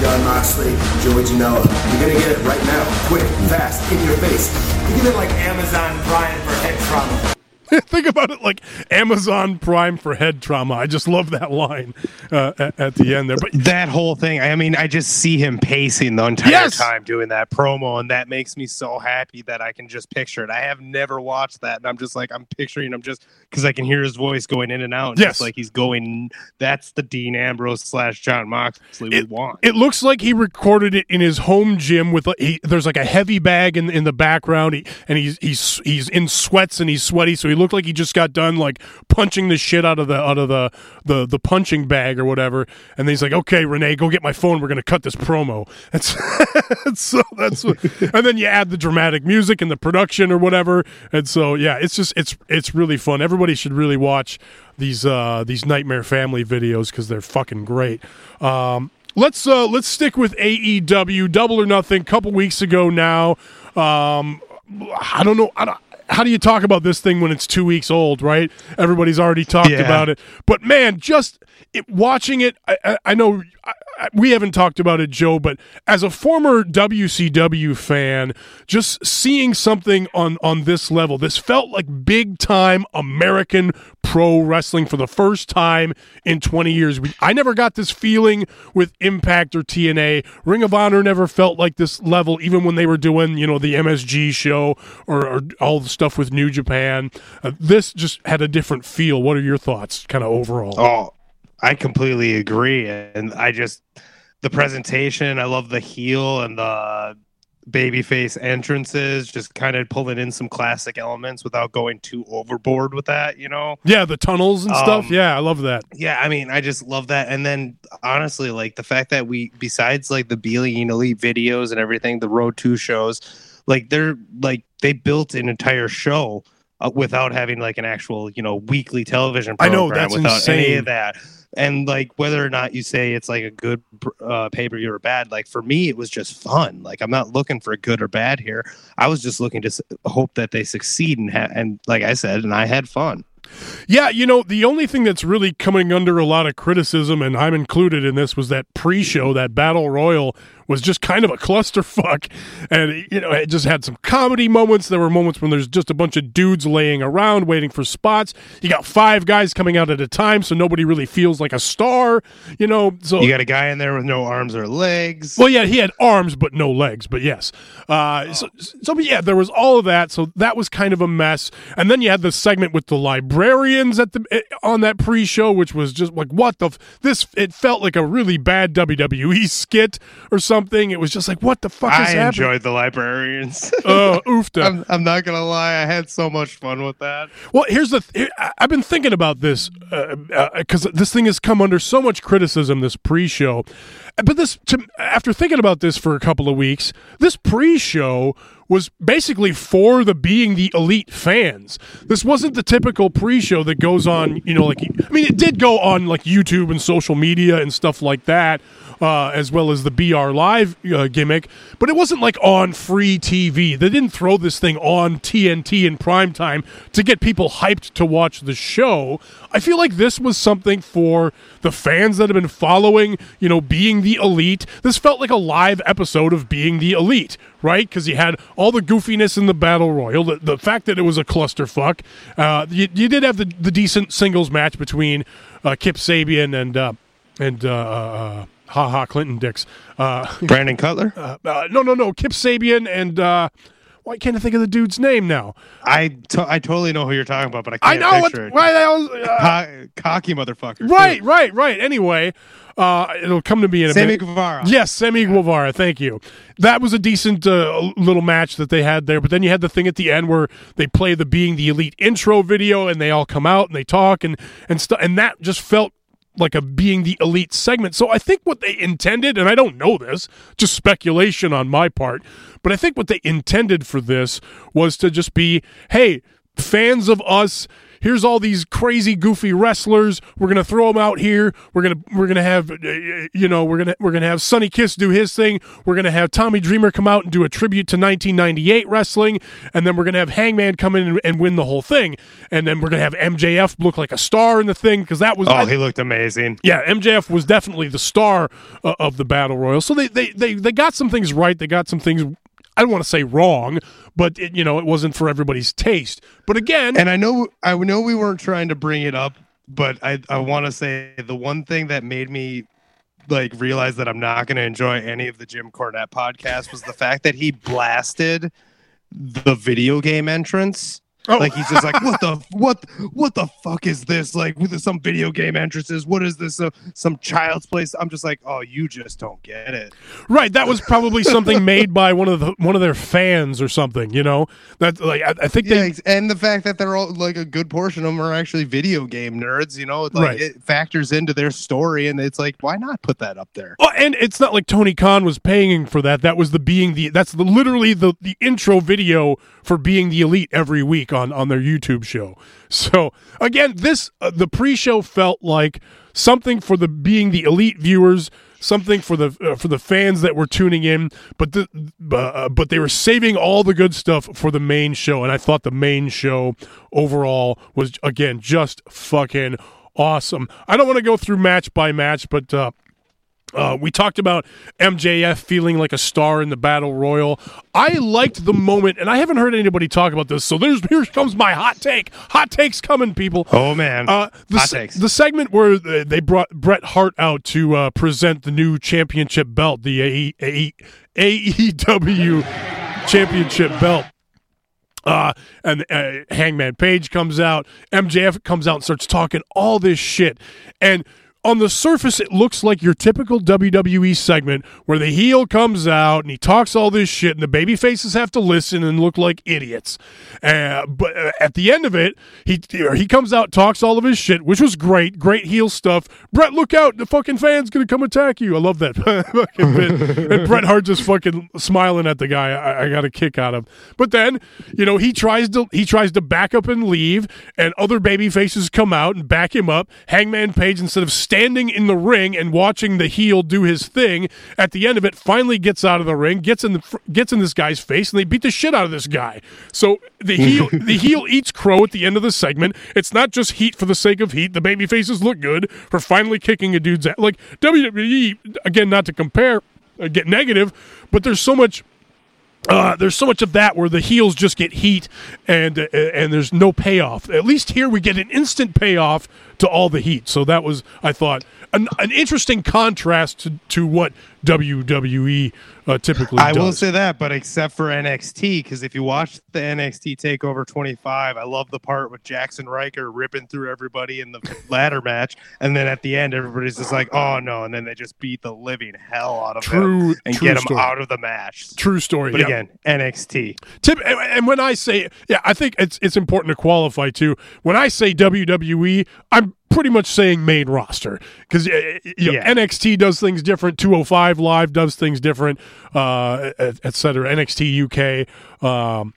Jon Moxley, Joey Janela. You're gonna get it right now, quick, fast, in your face. Think of it like Amazon Prime for head trauma. Think about it like Amazon Prime for head trauma. I just love that line uh, at, at, the end there. But that whole thing, I mean, I just see him pacing the entire yes! time doing that promo, and that makes me so happy that I can just picture it. I have never watched that, and I'm just like, I'm picturing him just because I can hear his voice going in and out. Yes, just like he's going. That's the Dean Ambrose slash Jon Moxley we want. It looks like he recorded it in his home gym with. He, there's like a heavy bag in in the background, he, and he's he's he's in sweats and he's sweaty, so he looked like he just got done like punching the shit out of the out of the the, the punching bag or whatever. And then he's like, "Okay, Renee, go get my phone. We're gonna cut this promo." And so that's what, and then you add the dramatic music and the production or whatever. And so yeah, it's just it's it's really fun. Everybody should really watch these uh, these Nightmare Family videos because they're fucking great. Um, let's uh, let's stick with AEW Double or Nothing. A Couple weeks ago now. Um, I don't know. I don't, how do you talk about this thing when it's two weeks old, right? Everybody's already talked yeah. about it. But man, just it, watching it, I, I, I know we haven't talked about it, Joe, but as a former WCW fan, just seeing something on on this level, this felt like big time American pro wrestling for the first time in 20 years. We, I never got this feeling with Impact or TNA. Ring of Honor never felt like this level, even when they were doing, you know, the MSG show or, or all the stuff with New Japan. Uh, this just had a different feel. What are your thoughts, kind of overall? Oh, I completely agree, and I just the presentation. I love the heel and the babyface entrances, just kind of pulling in some classic elements without going too overboard with that. You know? Yeah, the tunnels and stuff. Um, Yeah, I love that. Yeah, I mean, I just love that. And then honestly, like the fact that we, besides like the Being Elite videos and everything, the Road Two shows, like they're like they built an entire show. Uh, without having like an actual, you know, weekly television I know, that's without any insane. of that, and like whether or not you say it's like a good uh, pay per view or bad, like for me, it was just fun. Like I'm not looking for good or bad here. I was just looking to hope that they succeed and ha- and like I said, and I had fun. Yeah, you know, the only thing that's really coming under a lot of criticism, and I'm included in this, was that pre show, that Battle Royal was just kind of a clusterfuck. And, you know, it just had some comedy moments. There were moments when there's just a bunch of dudes laying around waiting for spots. You got five guys coming out at a time, so nobody really feels like a star, you know. So You got a guy in there with no arms or legs. well, yeah, he had arms but no legs, but yes. Uh, so, so, but yeah, there was all of that. So that was kind of a mess. And then you had the segment with the librarians at the eh, on that pre-show, which was just like, what the f- this? It felt like a really bad WWE skit or something. It was just like, what the fuck is I happening? enjoyed the librarians. Uh, oofta. I'm, I'm not gonna lie, I had so much fun with that. Well, here's the. Th- I- I've been thinking about this because this thing has come under so much criticism. This pre-show, but this to, after thinking about this for a couple of weeks, this pre-show was basically for the being the elite fans. This wasn't the typical pre-show that goes on. You know, like I mean, it did go on like YouTube and social media and stuff like that. Uh, as well as the BR Live uh, gimmick, but it wasn't like on free TV. They didn't throw this thing on TNT in prime time to get people hyped to watch the show. I feel like this was something for the fans that have been following, you know, being the elite. This felt like a live episode of being the elite, right? Because you had all the goofiness in the battle royal, the, the fact that it was a clusterfuck. Uh, you, you did have the, the decent singles match between uh, Kip Sabian and uh, and uh, uh, Ha Ha Clinton Dix. Uh, Brandon Cutler? uh, uh, no, no, no. Kip Sabian and uh, why can't I think of the dude's name now? I to- I totally know who you're talking about, but I I can't know what. picture it. Why hell? Uh, Co- cocky motherfucker. too. right, right, right. Anyway, uh, it'll come to me in a Sammy minute. Guevara. Yes, Sammy Guevara. Thank you. That was a decent uh, little match that they had there. But then you had the thing at the end where they play the being the elite intro video, and they all come out and they talk and and stuff, and that just felt like a being the elite segment. So I think what they intended, and I don't know this, just speculation on my part, but I think what they intended for this was to just be, hey, fans of us here's all these crazy goofy wrestlers we're gonna throw them out here we're gonna we're gonna have uh, you know we're gonna we're gonna have Sonny Kiss do his thing we're gonna have Tommy Dreamer come out and do a tribute to 1998 wrestling and then we're gonna have Hangman come in and, and win the whole thing and then we're gonna have MJF look like a star in the thing because that was Oh, I- he looked amazing. yeah, MJF was definitely the star uh, of the battle royal. So they, they they they got some things right. They got some things I don't want to say wrong, but it, you know it wasn't for everybody's taste. But again, And I know I know we weren't trying to bring it up, but I I want to say the one thing that made me like realize that I'm not going to enjoy any of the Jim Cornette podcast was the fact that he blasted the video game entrance. Oh. Like he's just like, what the what what the fuck is this? Like with some video game entrances, what is this? Uh, some child's place? I'm just like, oh, you just don't get it. right, that was probably something made by one of the one of their fans or something. You know that like I, I think Yeah, they and the fact that they're all like a good portion of them are actually video game nerds. You know, like Right. it factors into their story, and it's like, why not put that up there? Oh, and it's not like Tony Khan was paying for that. That was the being the that's the literally the the intro video for being the elite every week on on their YouTube show. So again, this uh, the pre-show felt like something for the being the elite viewers, something for the uh, for the fans that were tuning in, but the uh, but they were saving all the good stuff for the main show, and I thought the main show overall was again just fucking awesome. I don't want to go through match by match, but. Uh, we talked about MJF feeling like a star in the battle royal. I liked the moment, and I haven't heard anybody talk about this. So there's here comes my hot take. Hot takes coming, people. Oh man, Uh, the, Hot se- takes. the segment where they brought Bret Hart out to uh, present the new championship belt, the AE, AE, AEW championship belt. Uh, and uh, Hangman Page comes out, MJF comes out and starts talking all this shit. And on the surface, it looks like your typical WWE segment where the heel comes out and he talks all this shit, and the baby faces have to listen and look like idiots. Uh, but uh, at the end of it, he he comes out, talks all of his shit, which was great, great heel stuff. Bret, look out! The fucking fan's gonna come attack you. I love that fucking bit. And Bret Hart just fucking smiling at the guy. I, I got a kick out of. But then, you know, he tries to he tries to back up and leave, and other baby faces come out and back him up. Hangman Page, instead of standing in the ring and watching the heel do his thing, at the end of it, finally gets out of the ring, gets in the gets in this guy's face, and they beat the shit out of this guy. So the heel the heel eats crow at the end of the segment. It's not just heat for the sake of heat. The baby faces look good for finally kicking a dude's ass. Like WWE again, not to compare, uh, get negative, but there's so much uh, there's so much of that where the heels just get heat and uh, and there's no payoff. At least here we get an instant payoff to all the heat. So that was, I thought, an, an interesting contrast to, to what WWE uh, typically I does. will say that, but except for NXT, because if you watch the NXT Takeover 25, I love the part with Jackson Ryker ripping through everybody in the ladder match, and then at the end, everybody's just like, "Oh no!" and then they just beat the living hell out of True- him and true get him story. out of the match. True story. But yeah. again, NXT. Tip, and- and when I say, yeah, I think it's it's important to qualify too. When I say WWE, I'm pretty much saying main roster because you know, Yeah. NXT does things different. 205 Live does things different, uh, et, et cetera. NXT UK. Um,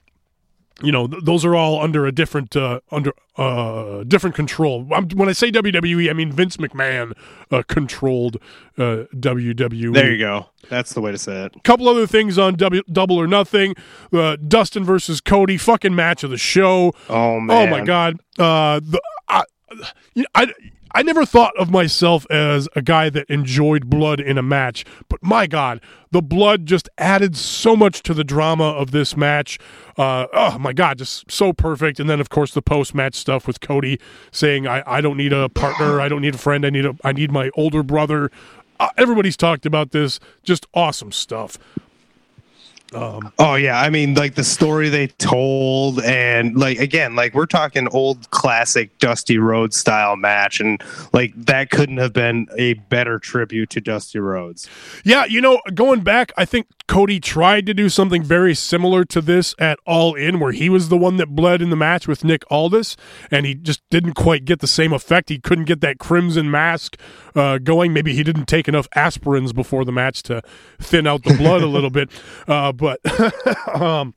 you know, th- those are all under a different uh, under uh, different control. I'm, when I say WWE, I mean Vince McMahon uh, controlled uh, WWE. There you go. That's the way to say it. couple other things on w, Double or Nothing. Uh, Dustin versus Cody, fucking match of the show. Oh Oh my god. Uh, the you know, I I never thought of myself as a guy that enjoyed blood in a match, but my god, the blood just added so much to the drama of this match. Uh, oh my god, just so perfect. And then of course the post match stuff with Cody saying, "I I don't need a partner, I don't need a friend, I need a I need my older brother." Uh, everybody's talked about this. Just awesome stuff. Oh yeah, I mean like the story they told and like again, like we're talking old classic Dusty Rhodes style match and like that couldn't have been a better tribute to Dusty Rhodes. Yeah, you know, going back, I think Cody tried to do something very similar to this at All In, where he was the one that bled in the match with Nick Aldis, and he just didn't quite get the same effect. He couldn't get that crimson mask uh, going. Maybe he didn't take enough aspirins before the match to thin out the blood a little bit. Uh, but um,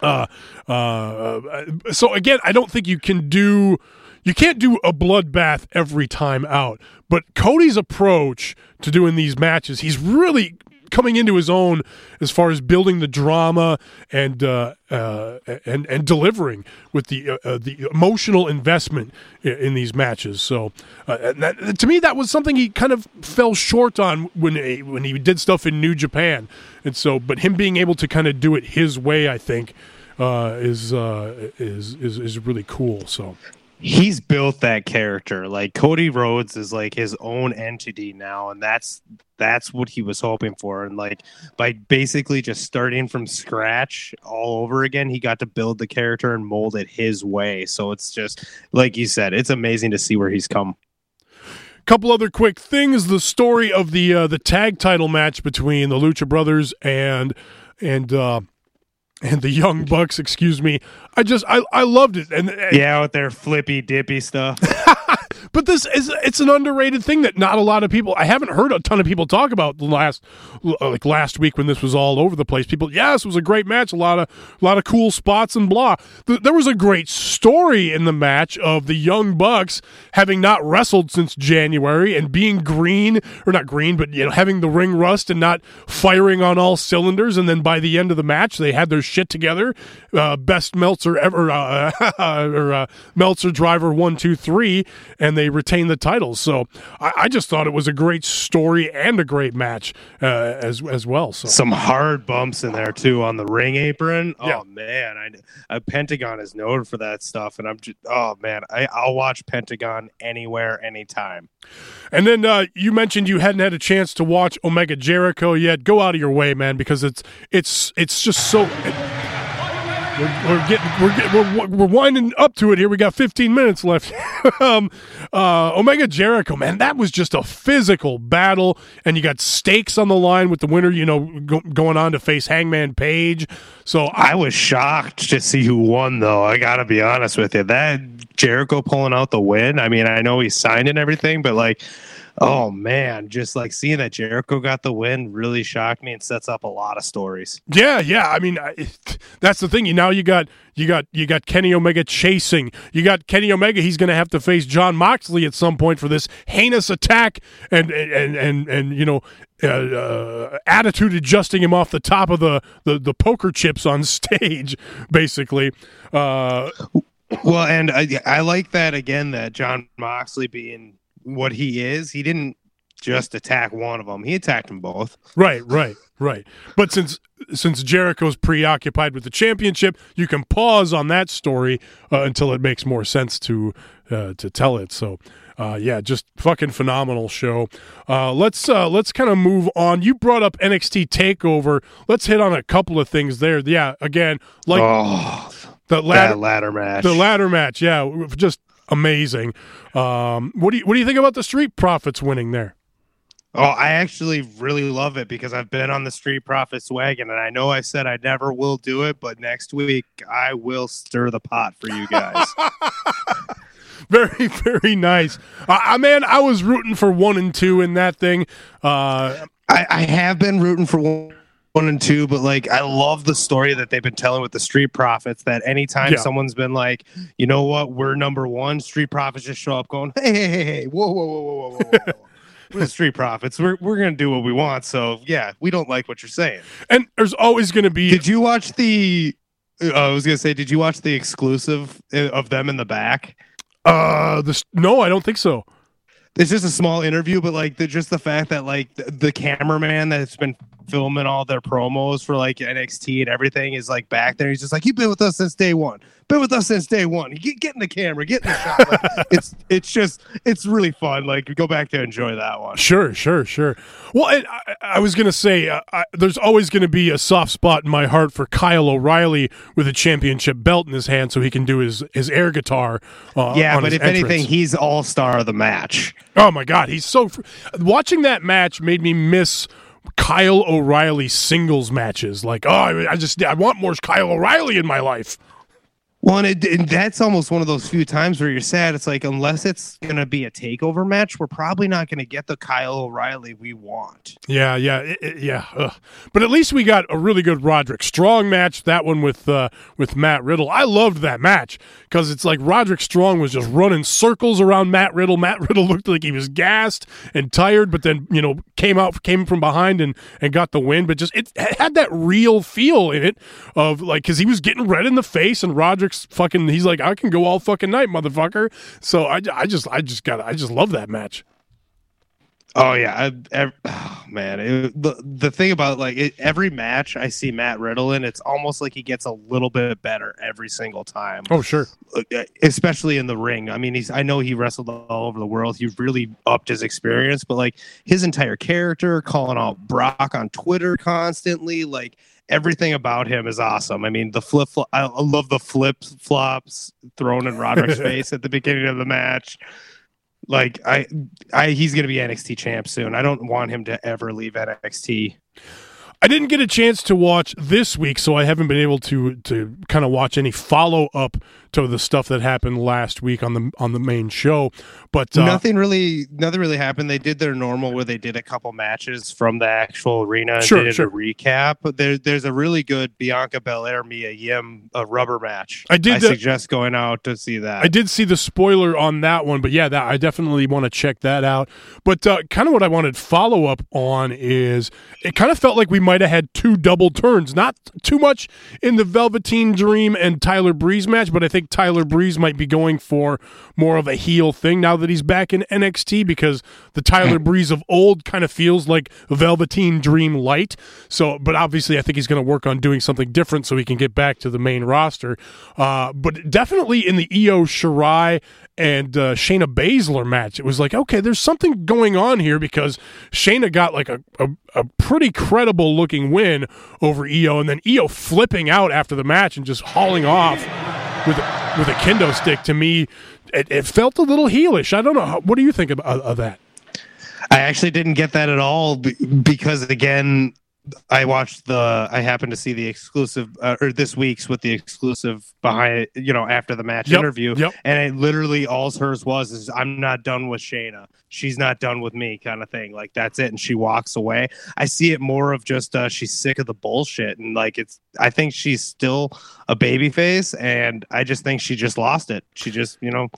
uh, uh, so again, I don't think you can do you can't do a bloodbath every time out. But Cody's approach to doing these matches, he's really coming into his own as far as building the drama and uh, uh, and and delivering with the uh, uh, the emotional investment in, in these matches. So, uh, that, to me, that was something he kind of fell short on when he, when he did stuff in New Japan. And so, but him being able to kind of do it his way, I think, uh, is, is is is really cool. So. He's built that character. Like Cody Rhodes is like his own entity now and that's that's what he was hoping for and like by basically just starting from scratch all over again, he got to build the character and mold it his way. So it's just like you said, it's amazing to see where he's come. couple other quick things the story of the uh, the tag title match between the lucha brothers and and uh and the young bucks excuse me i just i i loved it and, and Yeah, with their flippy dippy stuff. but this is it's an underrated thing that not a lot of people i haven't heard a ton of people talk about the last like last week when this was all over the place. People yes it was a great match a lot of a lot of cool spots and blah. Th- there was a great story in the match of the young bucks having not wrestled since january and being green or not green but you know having the ring rust and not firing on all cylinders. And then by the end of the match they had their shit together. Uh, best meltzer ever uh, or uh, meltzer driver one two three. And they they retain the titles. So I, I just thought it was a great story and a great match uh, as as well. So Some hard bumps in there too on the ring apron. Oh Yeah. man, I, uh, Pentagon is known for that stuff, and I'm just oh man, I, I'll watch Pentagon anywhere, anytime. And then uh, you mentioned you hadn't had a chance to watch Omega Jericho yet. Go out of your way, man, because it's it's it's just so. We're, we're getting we're, get, we're we're winding up to it here. We got 15 minutes left. um, uh, Omega Jericho, man, that was just a physical battle, and you got stakes on the line with the winner. You know, go, going on to face Hangman Page. So I, I was shocked to see who won, though. I gotta be honest with you. That Jericho pulling out the win. I mean, I know he signed and everything, but like, oh man, just like seeing that Jericho got the win really shocked me and sets up a lot of stories. Yeah, yeah. I mean, I, that's the thing. You now you got you got you got Kenny Omega chasing. You got Kenny Omega. He's going to have to face Jon Moxley at some point for this heinous attack and and and and you know. Uh, uh, attitude adjusting him off the top of the, the, the poker chips on stage, basically. Uh, Well, and I, I like that again that Jon Moxley being what he is, he didn't just attack one of them; he attacked them both. Right, right, right. But since since Jericho's preoccupied with the championship, you can pause on that story uh, until it makes more sense to uh, to tell it. So, uh, yeah, just fucking phenomenal show. Uh, let's uh, let's kind of move on. You brought up NXT Takeover. Let's hit on a couple of things there. Yeah, again, like oh, the ladder ladder match. the ladder match. Yeah, just amazing. Um, what do you what do you think about the Street Profits winning there? Oh, I actually really love it because I've been on the Street Profits wagon, and I know I said I never will do it, but next week I will stir the pot for you guys. Very, very nice. Uh, uh, man, I was rooting for one and two in that thing. Uh, I, I have been rooting for one, one and two, but like I love the story that they've been telling with the Street Profits. That anytime Yeah. someone's been like, you know what, we're number one, Street Profits just show up going, hey, hey, hey, hey, whoa, whoa, whoa, whoa, whoa, whoa, whoa. We're the Street Profits. We're we're gonna do what we want. So yeah, we don't like what you're saying. and there's always to be. Did you watch the? uh, I was gonna say, did you watch the exclusive uh, of them in the back? uh, this, no, I don't think so. It's just a small interview, but like the, just the fact that like the, the cameraman that's been filming all their promos for like NXT and everything is like back there. He's just like, "You've been with us since day one. Been with us since day one. Get, get in the camera. Get in the shot." Like, it's it's just it's really fun. Like go back to enjoy that one. Sure, sure, sure. Well, and I, I was going to say, uh, I, there's always going to be a soft spot in my heart for Kyle O'Reilly with a championship belt in his hand, so he can do his his air guitar. Uh, Yeah, but if anything, he's all star of the match. Oh my God, he's so. Fr- Watching that match made me miss Kyle O'Reilly singles matches. Like, oh, I, just I want more Kyle O'Reilly in my life. Well, and, it, and that's almost one of those few times where you're sad. It's like unless it's gonna be a takeover match, we're probably not gonna get the Kyle O'Reilly we want. Yeah, yeah, it- it- yeah. ugh. But at least we got a really good Roderick Strong match. That one with uh, with Matt Riddle. I loved that match because it's like Roderick Strong was just running circles around Matt Riddle. Matt Riddle looked like he was gassed and tired, but then you know came out came from behind and and got the win. But just it had that real feel in it of like because he was getting red in the face and Roderick's fucking. He's like, I can go all fucking night, motherfucker. So I, I just I just got I just love that match. Oh yeah, I, oh, man. It, the the thing about like it, every match I see Matt Riddle in, it's almost like he gets a little bit better every single time. Oh sure. Uh, especially in the ring. I mean, he's I know he wrestled all over the world. He really upped his experience, but like his entire character, calling out Brock on Twitter constantly, like everything about him is awesome. I mean, the flip flop. I love the flip flops thrown in Roderick's face at the beginning of the match. Like I, I he's gonna be NXT champ soon. I don't want him to ever leave NXT. I didn't get a chance to watch this week, so I haven't been able to to kind of watch any follow up to the stuff that happened last week on the on the main show. But uh, nothing really, nothing really happened. They did their normal where they did a couple matches from the actual arena and Sure, did sure. a recap. There, there's a really good Bianca Belair Mia Yim a rubber match. I did I the- suggest going out to see that. I did see the spoiler on that one, but yeah, that I definitely want to check that out. But uh, kind of what I wanted follow up on is it kind of felt like we might might have had two double turns. Not too much in the Velveteen Dream and Tyler Breeze match, but I think Tyler Breeze might be going for more of a heel thing now that he's back in NXT because the Tyler Breeze of old kind of feels like Velveteen Dream light. So, but obviously, I think he's going to work on doing something different so he can get back to the main roster. Uh, but definitely in the Io Shirai and uh, Shayna Baszler match, it was like, okay, there's something going on here because Shayna got like a, a, a pretty credible looking win over Io, and then Io flipping out after the match and just hauling off with with a kendo stick. To me, it, it felt a little heelish. I don't know. What do you think of, of that? I actually didn't get that at all because again, I watched the. I happened to see the exclusive uh, or this week's with the exclusive behind you know after the match Yep, interview, yep. and it literally all hers was is I'm not done with Shayna. She's not done with me, kind of thing. Like that's it, and she walks away. I see it more of just uh, she's sick of the bullshit, and like it's. I think she's still a baby face, and I just think she just lost it. She just you know,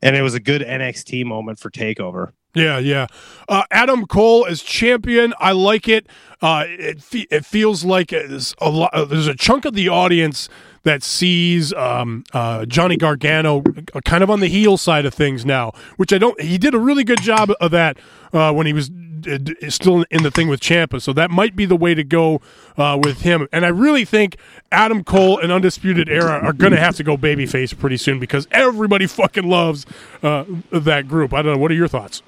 and it was a good NXT moment for Takeover. Yeah, yeah. Uh, Adam Cole as champion, I like it. Uh, it fe- it feels like it's a lot, uh, there's a chunk of the audience that sees um, uh, Johnny Gargano uh, kind of on the heel side of things now, which I don't. He did a really good job of that uh, when he was d- still in the thing with Ciampa. So that might be the way to go uh, with him. And I really think Adam Cole and Undisputed Era are going to have to go babyface pretty soon because everybody fucking loves uh, that group. I don't know. What are your thoughts?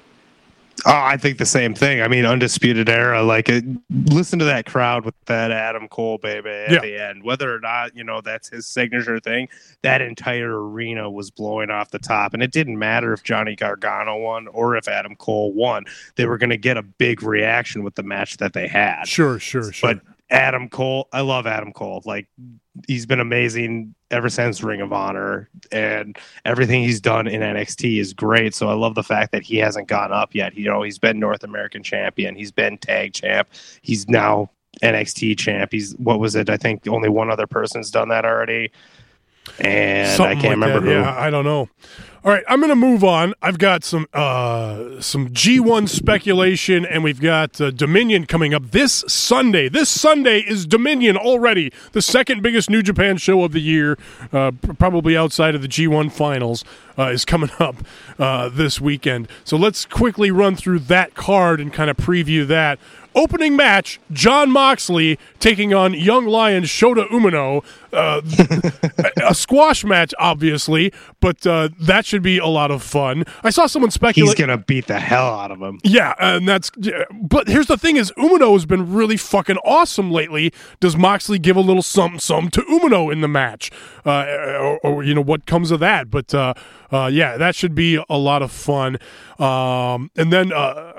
Oh, I think the same thing. I mean, undisputed era. Like, it, listen to that crowd with that Adam Cole baby at Yeah. the end. Whether or not you know that's his signature thing, that entire arena was blowing off the top, and it didn't matter if Johnny Gargano won or if Adam Cole won. They were going to get a big reaction with the match that they had. Sure, sure, sure. But Adam Cole, I love Adam Cole. Like he's been amazing ever since Ring of Honor, and everything he's done in NXT is great. So I love the fact that he hasn't gone up yet. You know, he's been North American champion, he's been tag champ, he's now NXT champ. He's what was it? I think only one other person's done that already. And Something I can't like remember that. who. Yeah, I don't know. All right, I'm going to move on. I've got some uh, some G1 speculation, and we've got uh, Dominion coming up this Sunday. This Sunday is Dominion already, the second biggest New Japan show of the year, uh, probably outside of the G1 finals, uh, is coming up uh, this weekend. So let's quickly run through that card and kind of preview that. Opening match: Jon Moxley taking on Young Lion Shota Umino. Uh, a squash match, obviously, but uh, that should be a lot of fun. I saw someone speculate. He's gonna beat the hell out of him. yeah, and that's. But here's the thing: is Umino has been really fucking awesome lately. Does Moxley give a little something, something to Umino in the match, uh, or, or you know what comes of that? But uh, uh, yeah, that should be a lot of fun. Um, and then uh,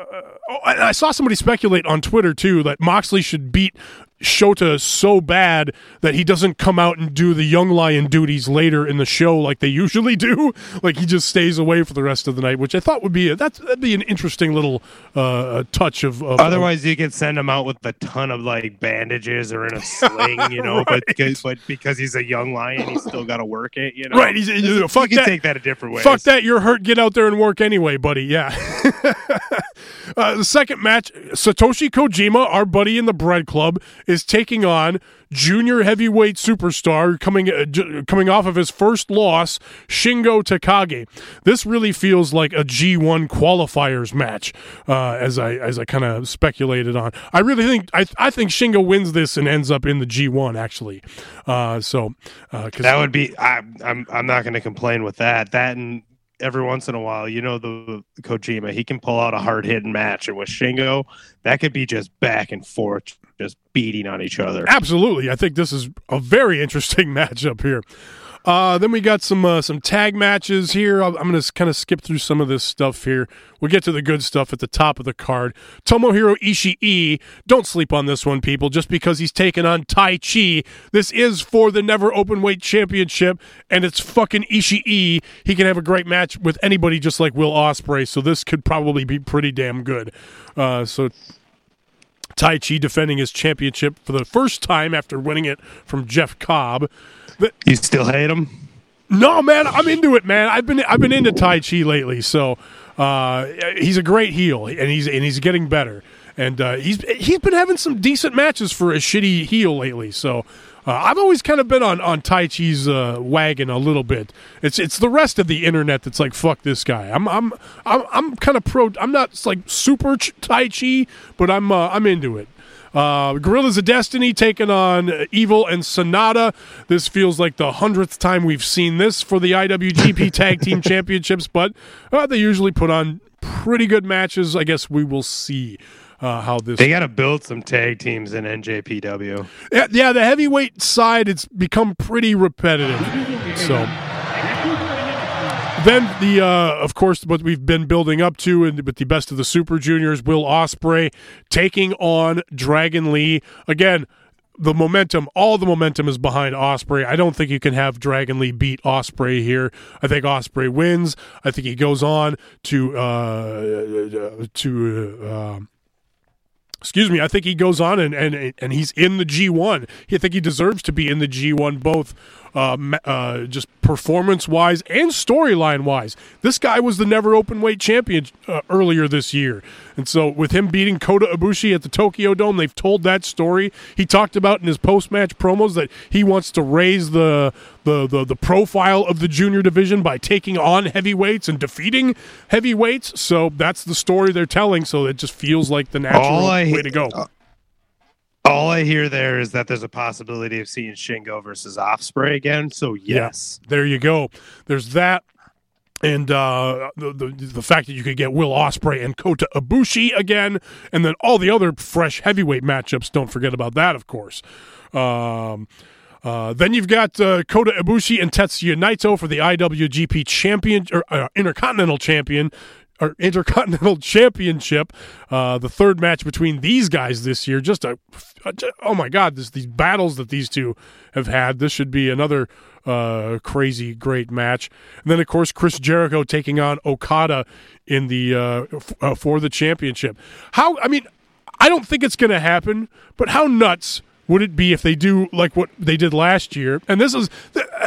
oh, and I saw somebody speculate on Twitter too that Moxley should beat Shota so bad that he doesn't come out and do the young lion duties later in the show like they usually do. Like he just stays away for the rest of the night, which I thought would be a, that's that'd be an interesting little uh, touch of. of Otherwise, you could send him out with a ton of like bandages or in a sling, you know. But because but because he's a young lion, he's still got to work it, you know. Right, he's- you know, fuck you that. can take that a different way. Fuck that, you're hurt. Get out there and work anyway, buddy. Yeah. uh, the second match, Satoshi Kojima, our buddy in the Bread Club, is taking on junior heavyweight superstar coming uh, j- coming off of his first loss, Shingo Takagi. This really feels like a G1 qualifiers match, uh, as I as I kind of speculated on. I really think I I think Shingo wins this and ends up in the G1 actually. Uh, so uh That would be. I, I'm. I'm not going to complain with that. That and every once in a while, you know, the Kojima, he can pull out a hard hitting match, and with Shingo, that could be just back and forth, just beating on each other. Absolutely. I think this is a very interesting matchup here. Uh, then we got some uh, some tag matches here. I'm, going to kind of skip through some of this stuff here. We'll get to the good stuff at the top of the card. Tomohiro Ishii, don't sleep on this one, people. Just because he's taken on Taichi, this is for the Never Open Weight Championship, and it's fucking Ishii. He can have a great match with anybody, just like Will Ospreay. So this could probably be pretty damn good. Uh, so Taichi defending his championship for the first time after winning it from Jeff Cobb. The- You still hate him? no, man, I'm into it, man. I've been I've been into Taichi lately, so uh, he's a great heel, and he's and he's getting better. and uh, he's he's been having some decent matches for a shitty heel lately. So. Uh, I've always kind of been on on Taichi's uh, wagon a little bit. It's it's the rest of the internet that's like fuck this guy. I'm I'm I'm, I'm kind of pro. I'm not like super ch- Taichi, but I'm uh, I'm into it. Uh, Guerrillas of Destiny taking on Evil and Sanada. This feels like the hundredth time we've seen this for the IWGP Tag Team Championships, but uh, they usually put on pretty good matches. I guess we will see uh, how this. They got to build some tag teams in NJPW. Yeah, yeah, the heavyweight side it's become pretty repetitive. So then the uh, of course what we've been building up to and with the best of the Super Juniors, Will Ospreay taking on Dragon Lee again. The momentum, all the momentum is behind Ospreay. I don't think you can have Dragon Lee beat Ospreay here. I think Ospreay wins. I think he goes on to uh, to. Uh, excuse me, I think he goes on and, and and he's in the G1. I think he deserves to be in the G1 both uh, uh, just performance wise and storyline wise. This guy was the never open weight champion uh, earlier this year. And so with him beating Kota Ibushi at the Tokyo Dome, they've told that story. He talked about in his post match promos that he wants to raise the, the, the, the profile of the junior division by taking on heavyweights and defeating heavyweights. So that's the story they're telling. So it just feels like the natural I, way to go. All I hear there is that there's a possibility of seeing Shingo versus Ospreay again. So yes, yeah, there you go. There's that, and uh, the, the, the fact that you could get Will Ospreay and Kota Ibushi again, and then all the other fresh heavyweight matchups. Don't forget about that, of course. Um, uh, then you've got uh, Kota Ibushi and Tetsuya Naito for the IWGP Champion or uh, Intercontinental Champion or Intercontinental Championship. Uh, the third match between these guys this year. Just a, oh my God! This, these battles that these two have had. This should be another uh, crazy great match. And then of course Chris Jericho taking on Okada in the uh, f- uh, for the championship. How? I mean, I don't think it's going to happen. But how nuts? Would it be if they do like what they did last year? And this is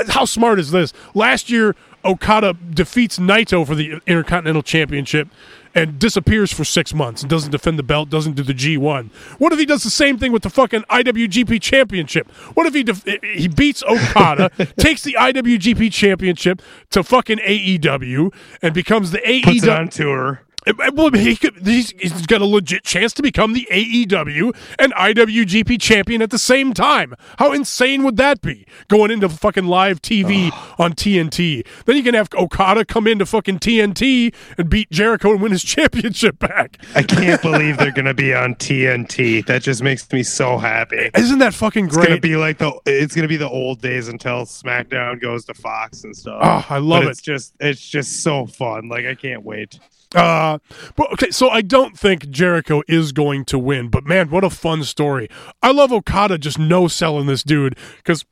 how smart is this? Last year, Okada defeats Naito for the Intercontinental Championship and disappears for six months and doesn't defend the belt, doesn't do the G1. What if he does the same thing with the fucking IWGP Championship? What if he def- he beats Okada, takes the IWGP Championship to fucking AEW, and becomes the AEW Puts it on tour? Eh, eh, well, he could, he's, he's got a legit chance to become the AEW and IWGP champion at the same time. How insane would that be? Going into fucking live TV on TNT. Then you can have Okada come into fucking TNT and beat Jericho and win his championship back. I can't believe they're going to be on TNT. That just makes me so happy. Isn't that fucking great? It's going to be like the it's going to be the old days until SmackDown goes to Fox and stuff. Oh, I love but it. It's just it's just so fun. Like I can't wait. Uh, but okay, so I don't think Jericho is going to win, but man, what a fun story! I love Okada just no selling this dude because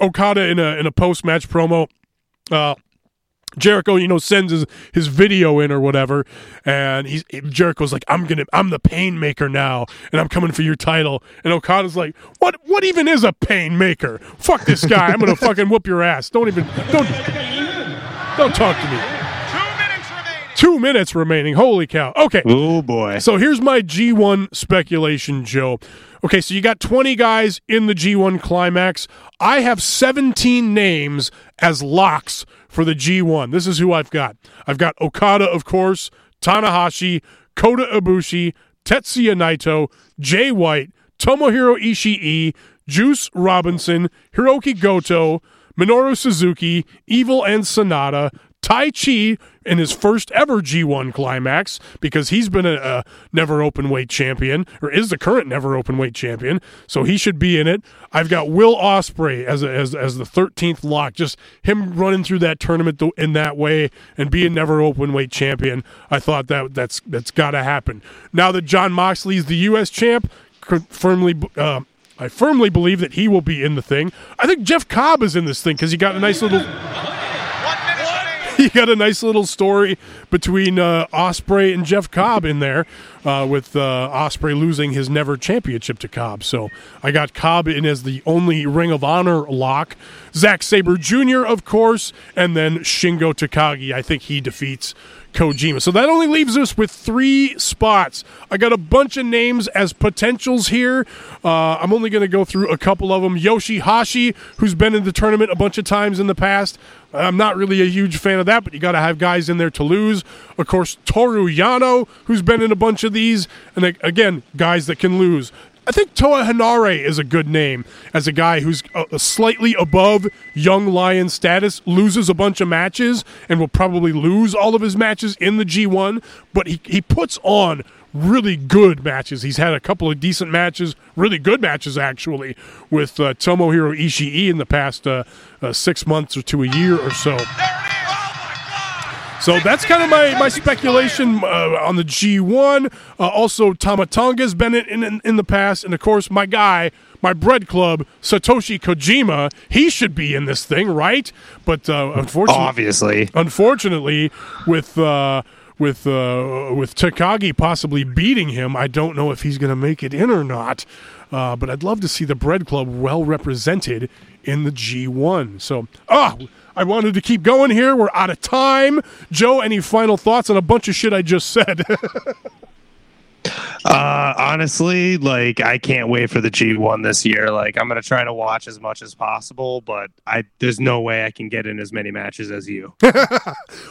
Okada in a in a post match promo, uh, Jericho, you know, sends his, his video in or whatever, and he's Jericho's like, "I'm gonna, I'm the pain maker now, and I'm coming for your title." And Okada's like, "What? What even is a pain maker? Fuck this guy! I'm gonna fucking whoop your ass! Don't even, don't, don't talk to me." Two minutes remaining. Holy cow. Okay. Oh boy. So here's my G1 speculation, Joe. Okay, so you got 20 guys in the G1 climax. I have 17 names as locks for the G1. This is who I've got. I've got Okada, of course, Tanahashi, Kota Ibushi, Tetsuya Naito, Jay White, Tomohiro Ishii, Juice Robinson, Hiroki Goto, Minoru Suzuki, Evil and Sanada, Taichi in his first ever G1 climax because he's been a, a, never open weight champion or is the current never open weight champion, so he should be in it. I've got Will Ospreay as a, as as the 13th lock, just him running through that tournament in that way and being never open weight champion. I thought that that's that's got to happen. Now that Jon Moxley is the U.S. champ, firmly. Uh, I firmly believe that he will be in the thing. I think Jeff Cobb is in this thing because he got a nice little you got a nice little story between uh, Ospreay and Jeff Cobb in there. uh, with uh, Ospreay losing his never championship to Cobb. So I got Cobb in as the only Ring of Honor lock. Zack Sabre Jr. of course, and then Shingo Takagi. I think he defeats Kojima. So that only leaves us with three spots. I got a bunch of names as potentials here. Uh, I'm only going to go through a couple of them. Yoshihashi, who's been in the tournament a bunch of times in the past. I'm not really a huge fan of that, but you got to have guys in there to lose. Of course, Toru Yano, who's been in a bunch of these, and again, guys that can lose. I think Toa Henare is a good name as a guy who's uh, slightly above young lion status, loses a bunch of matches, and will probably lose all of his matches in the G1, but he, he puts on really good matches. He's had a couple of decent matches, really good matches actually, with uh, Tomohiro Ishii in the past uh, uh, six months or to a year or so. So that's kind of my, my speculation uh, on the G1. Uh, also, Tama Tonga's been in, in, in the past. And of course, my guy, my bread club, Satoshi Kojima, he should be in this thing, right? But uh, unfortunately, obviously, unfortunately, with uh, with uh, with Takagi possibly beating him, I don't know if he's going to make it in or not. Uh, but I'd love to see the Bread Club well represented in the G1. So, ah, I wanted to keep going here. We're out of time. Joe, any final thoughts on a bunch of shit I just said? uh, honestly, like I can't wait for the G1 this year. Like I'm gonna try to watch as much as possible, but I there's no way I can get in as many matches as you.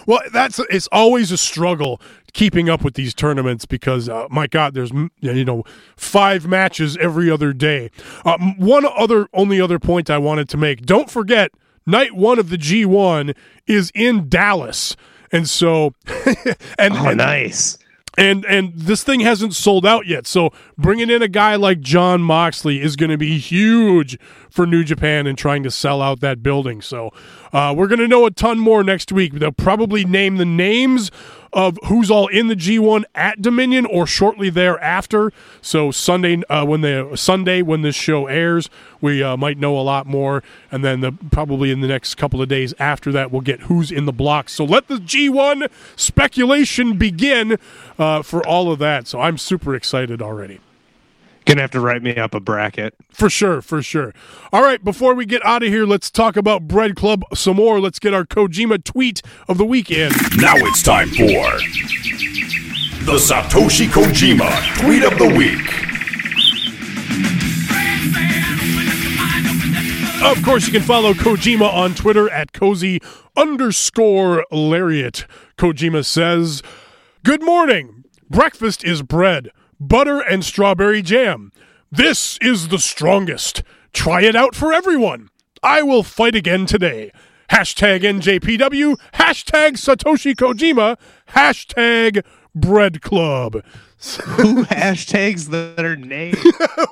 well, that's it's always a struggle keeping up with these tournaments because uh, my God, there's you know five matches every other day. Uh, one other only other point I wanted to make: don't forget night one of the G1 is in Dallas. And so, and, oh, and, nice. And and this thing hasn't sold out yet. So bringing in a guy like Jon Moxley is going to be huge for New Japan and trying to sell out that building. So uh, we're going to know a ton more next week. They'll probably name the names of who's all in the G1 at Dominion or shortly thereafter. So Sunday uh, when the Sunday when this show airs, we uh, might know a lot more, and then the, probably in the next couple of days after that, we'll get who's in the blocks. So let the G1 speculation begin uh, for all of that. So I'm super excited already. Gonna have to write me up a bracket. For sure, for sure. All right, before we get out of here, let's talk about Bread Club some more. Let's get our Kojima tweet of the weekend. Now it's time for the Satoshi Kojima tweet of the week. Of course, you can follow Kojima on Twitter at cozy underscore lariat. Kojima says, Good morning. Breakfast is bread butter and strawberry jam. This is the strongest. Try it out for everyone. I will fight again today. Hashtag NJPW, hashtag Satoshi Kojima, hashtag Bread Club. Who hashtags their name?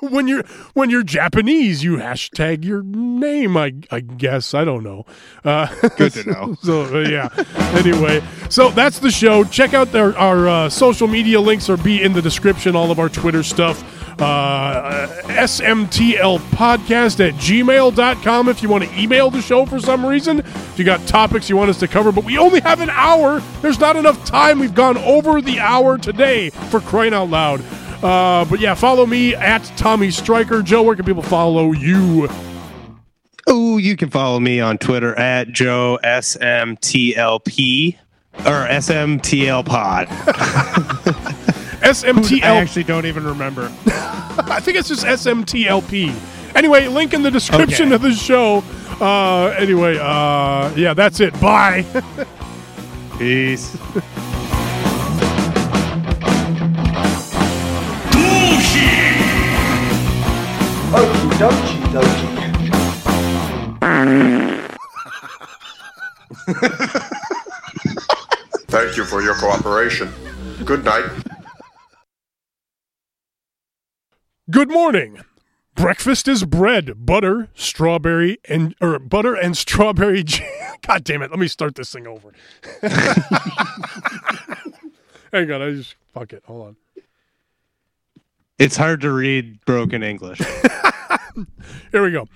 when you're when you're Japanese, you hashtag your name. I I guess I don't know. Uh, Good to know. so uh, yeah. anyway, so that's the show. Check out our, our uh, social media links or be in the description. All of our Twitter stuff. Uh, SMTL podcast at gmail.com if you want to email the show for some reason. If you got topics you want us to cover, but we only have an hour. There's not enough time. We've gone over the hour today for crying out loud. Uh, but yeah, follow me at Tommy Striker. Joe, where can people follow you? Oh, you can follow me on Twitter at Joe SMTLP or SMTL Pod. SMTL. I actually don't even remember. I think it's just SMTLP. Anyway, link in the description okay. of the show. Uh, anyway, uh, yeah, that's it. Bye. Peace. Okie dokie dokie. Thank you for your cooperation. Good night. Good morning. Breakfast is bread, butter, strawberry, and or butter and strawberry jam. God damn it! Let me start this thing over. Hang on, I just fuck it. Hold on. It's hard to read broken English. Here we go.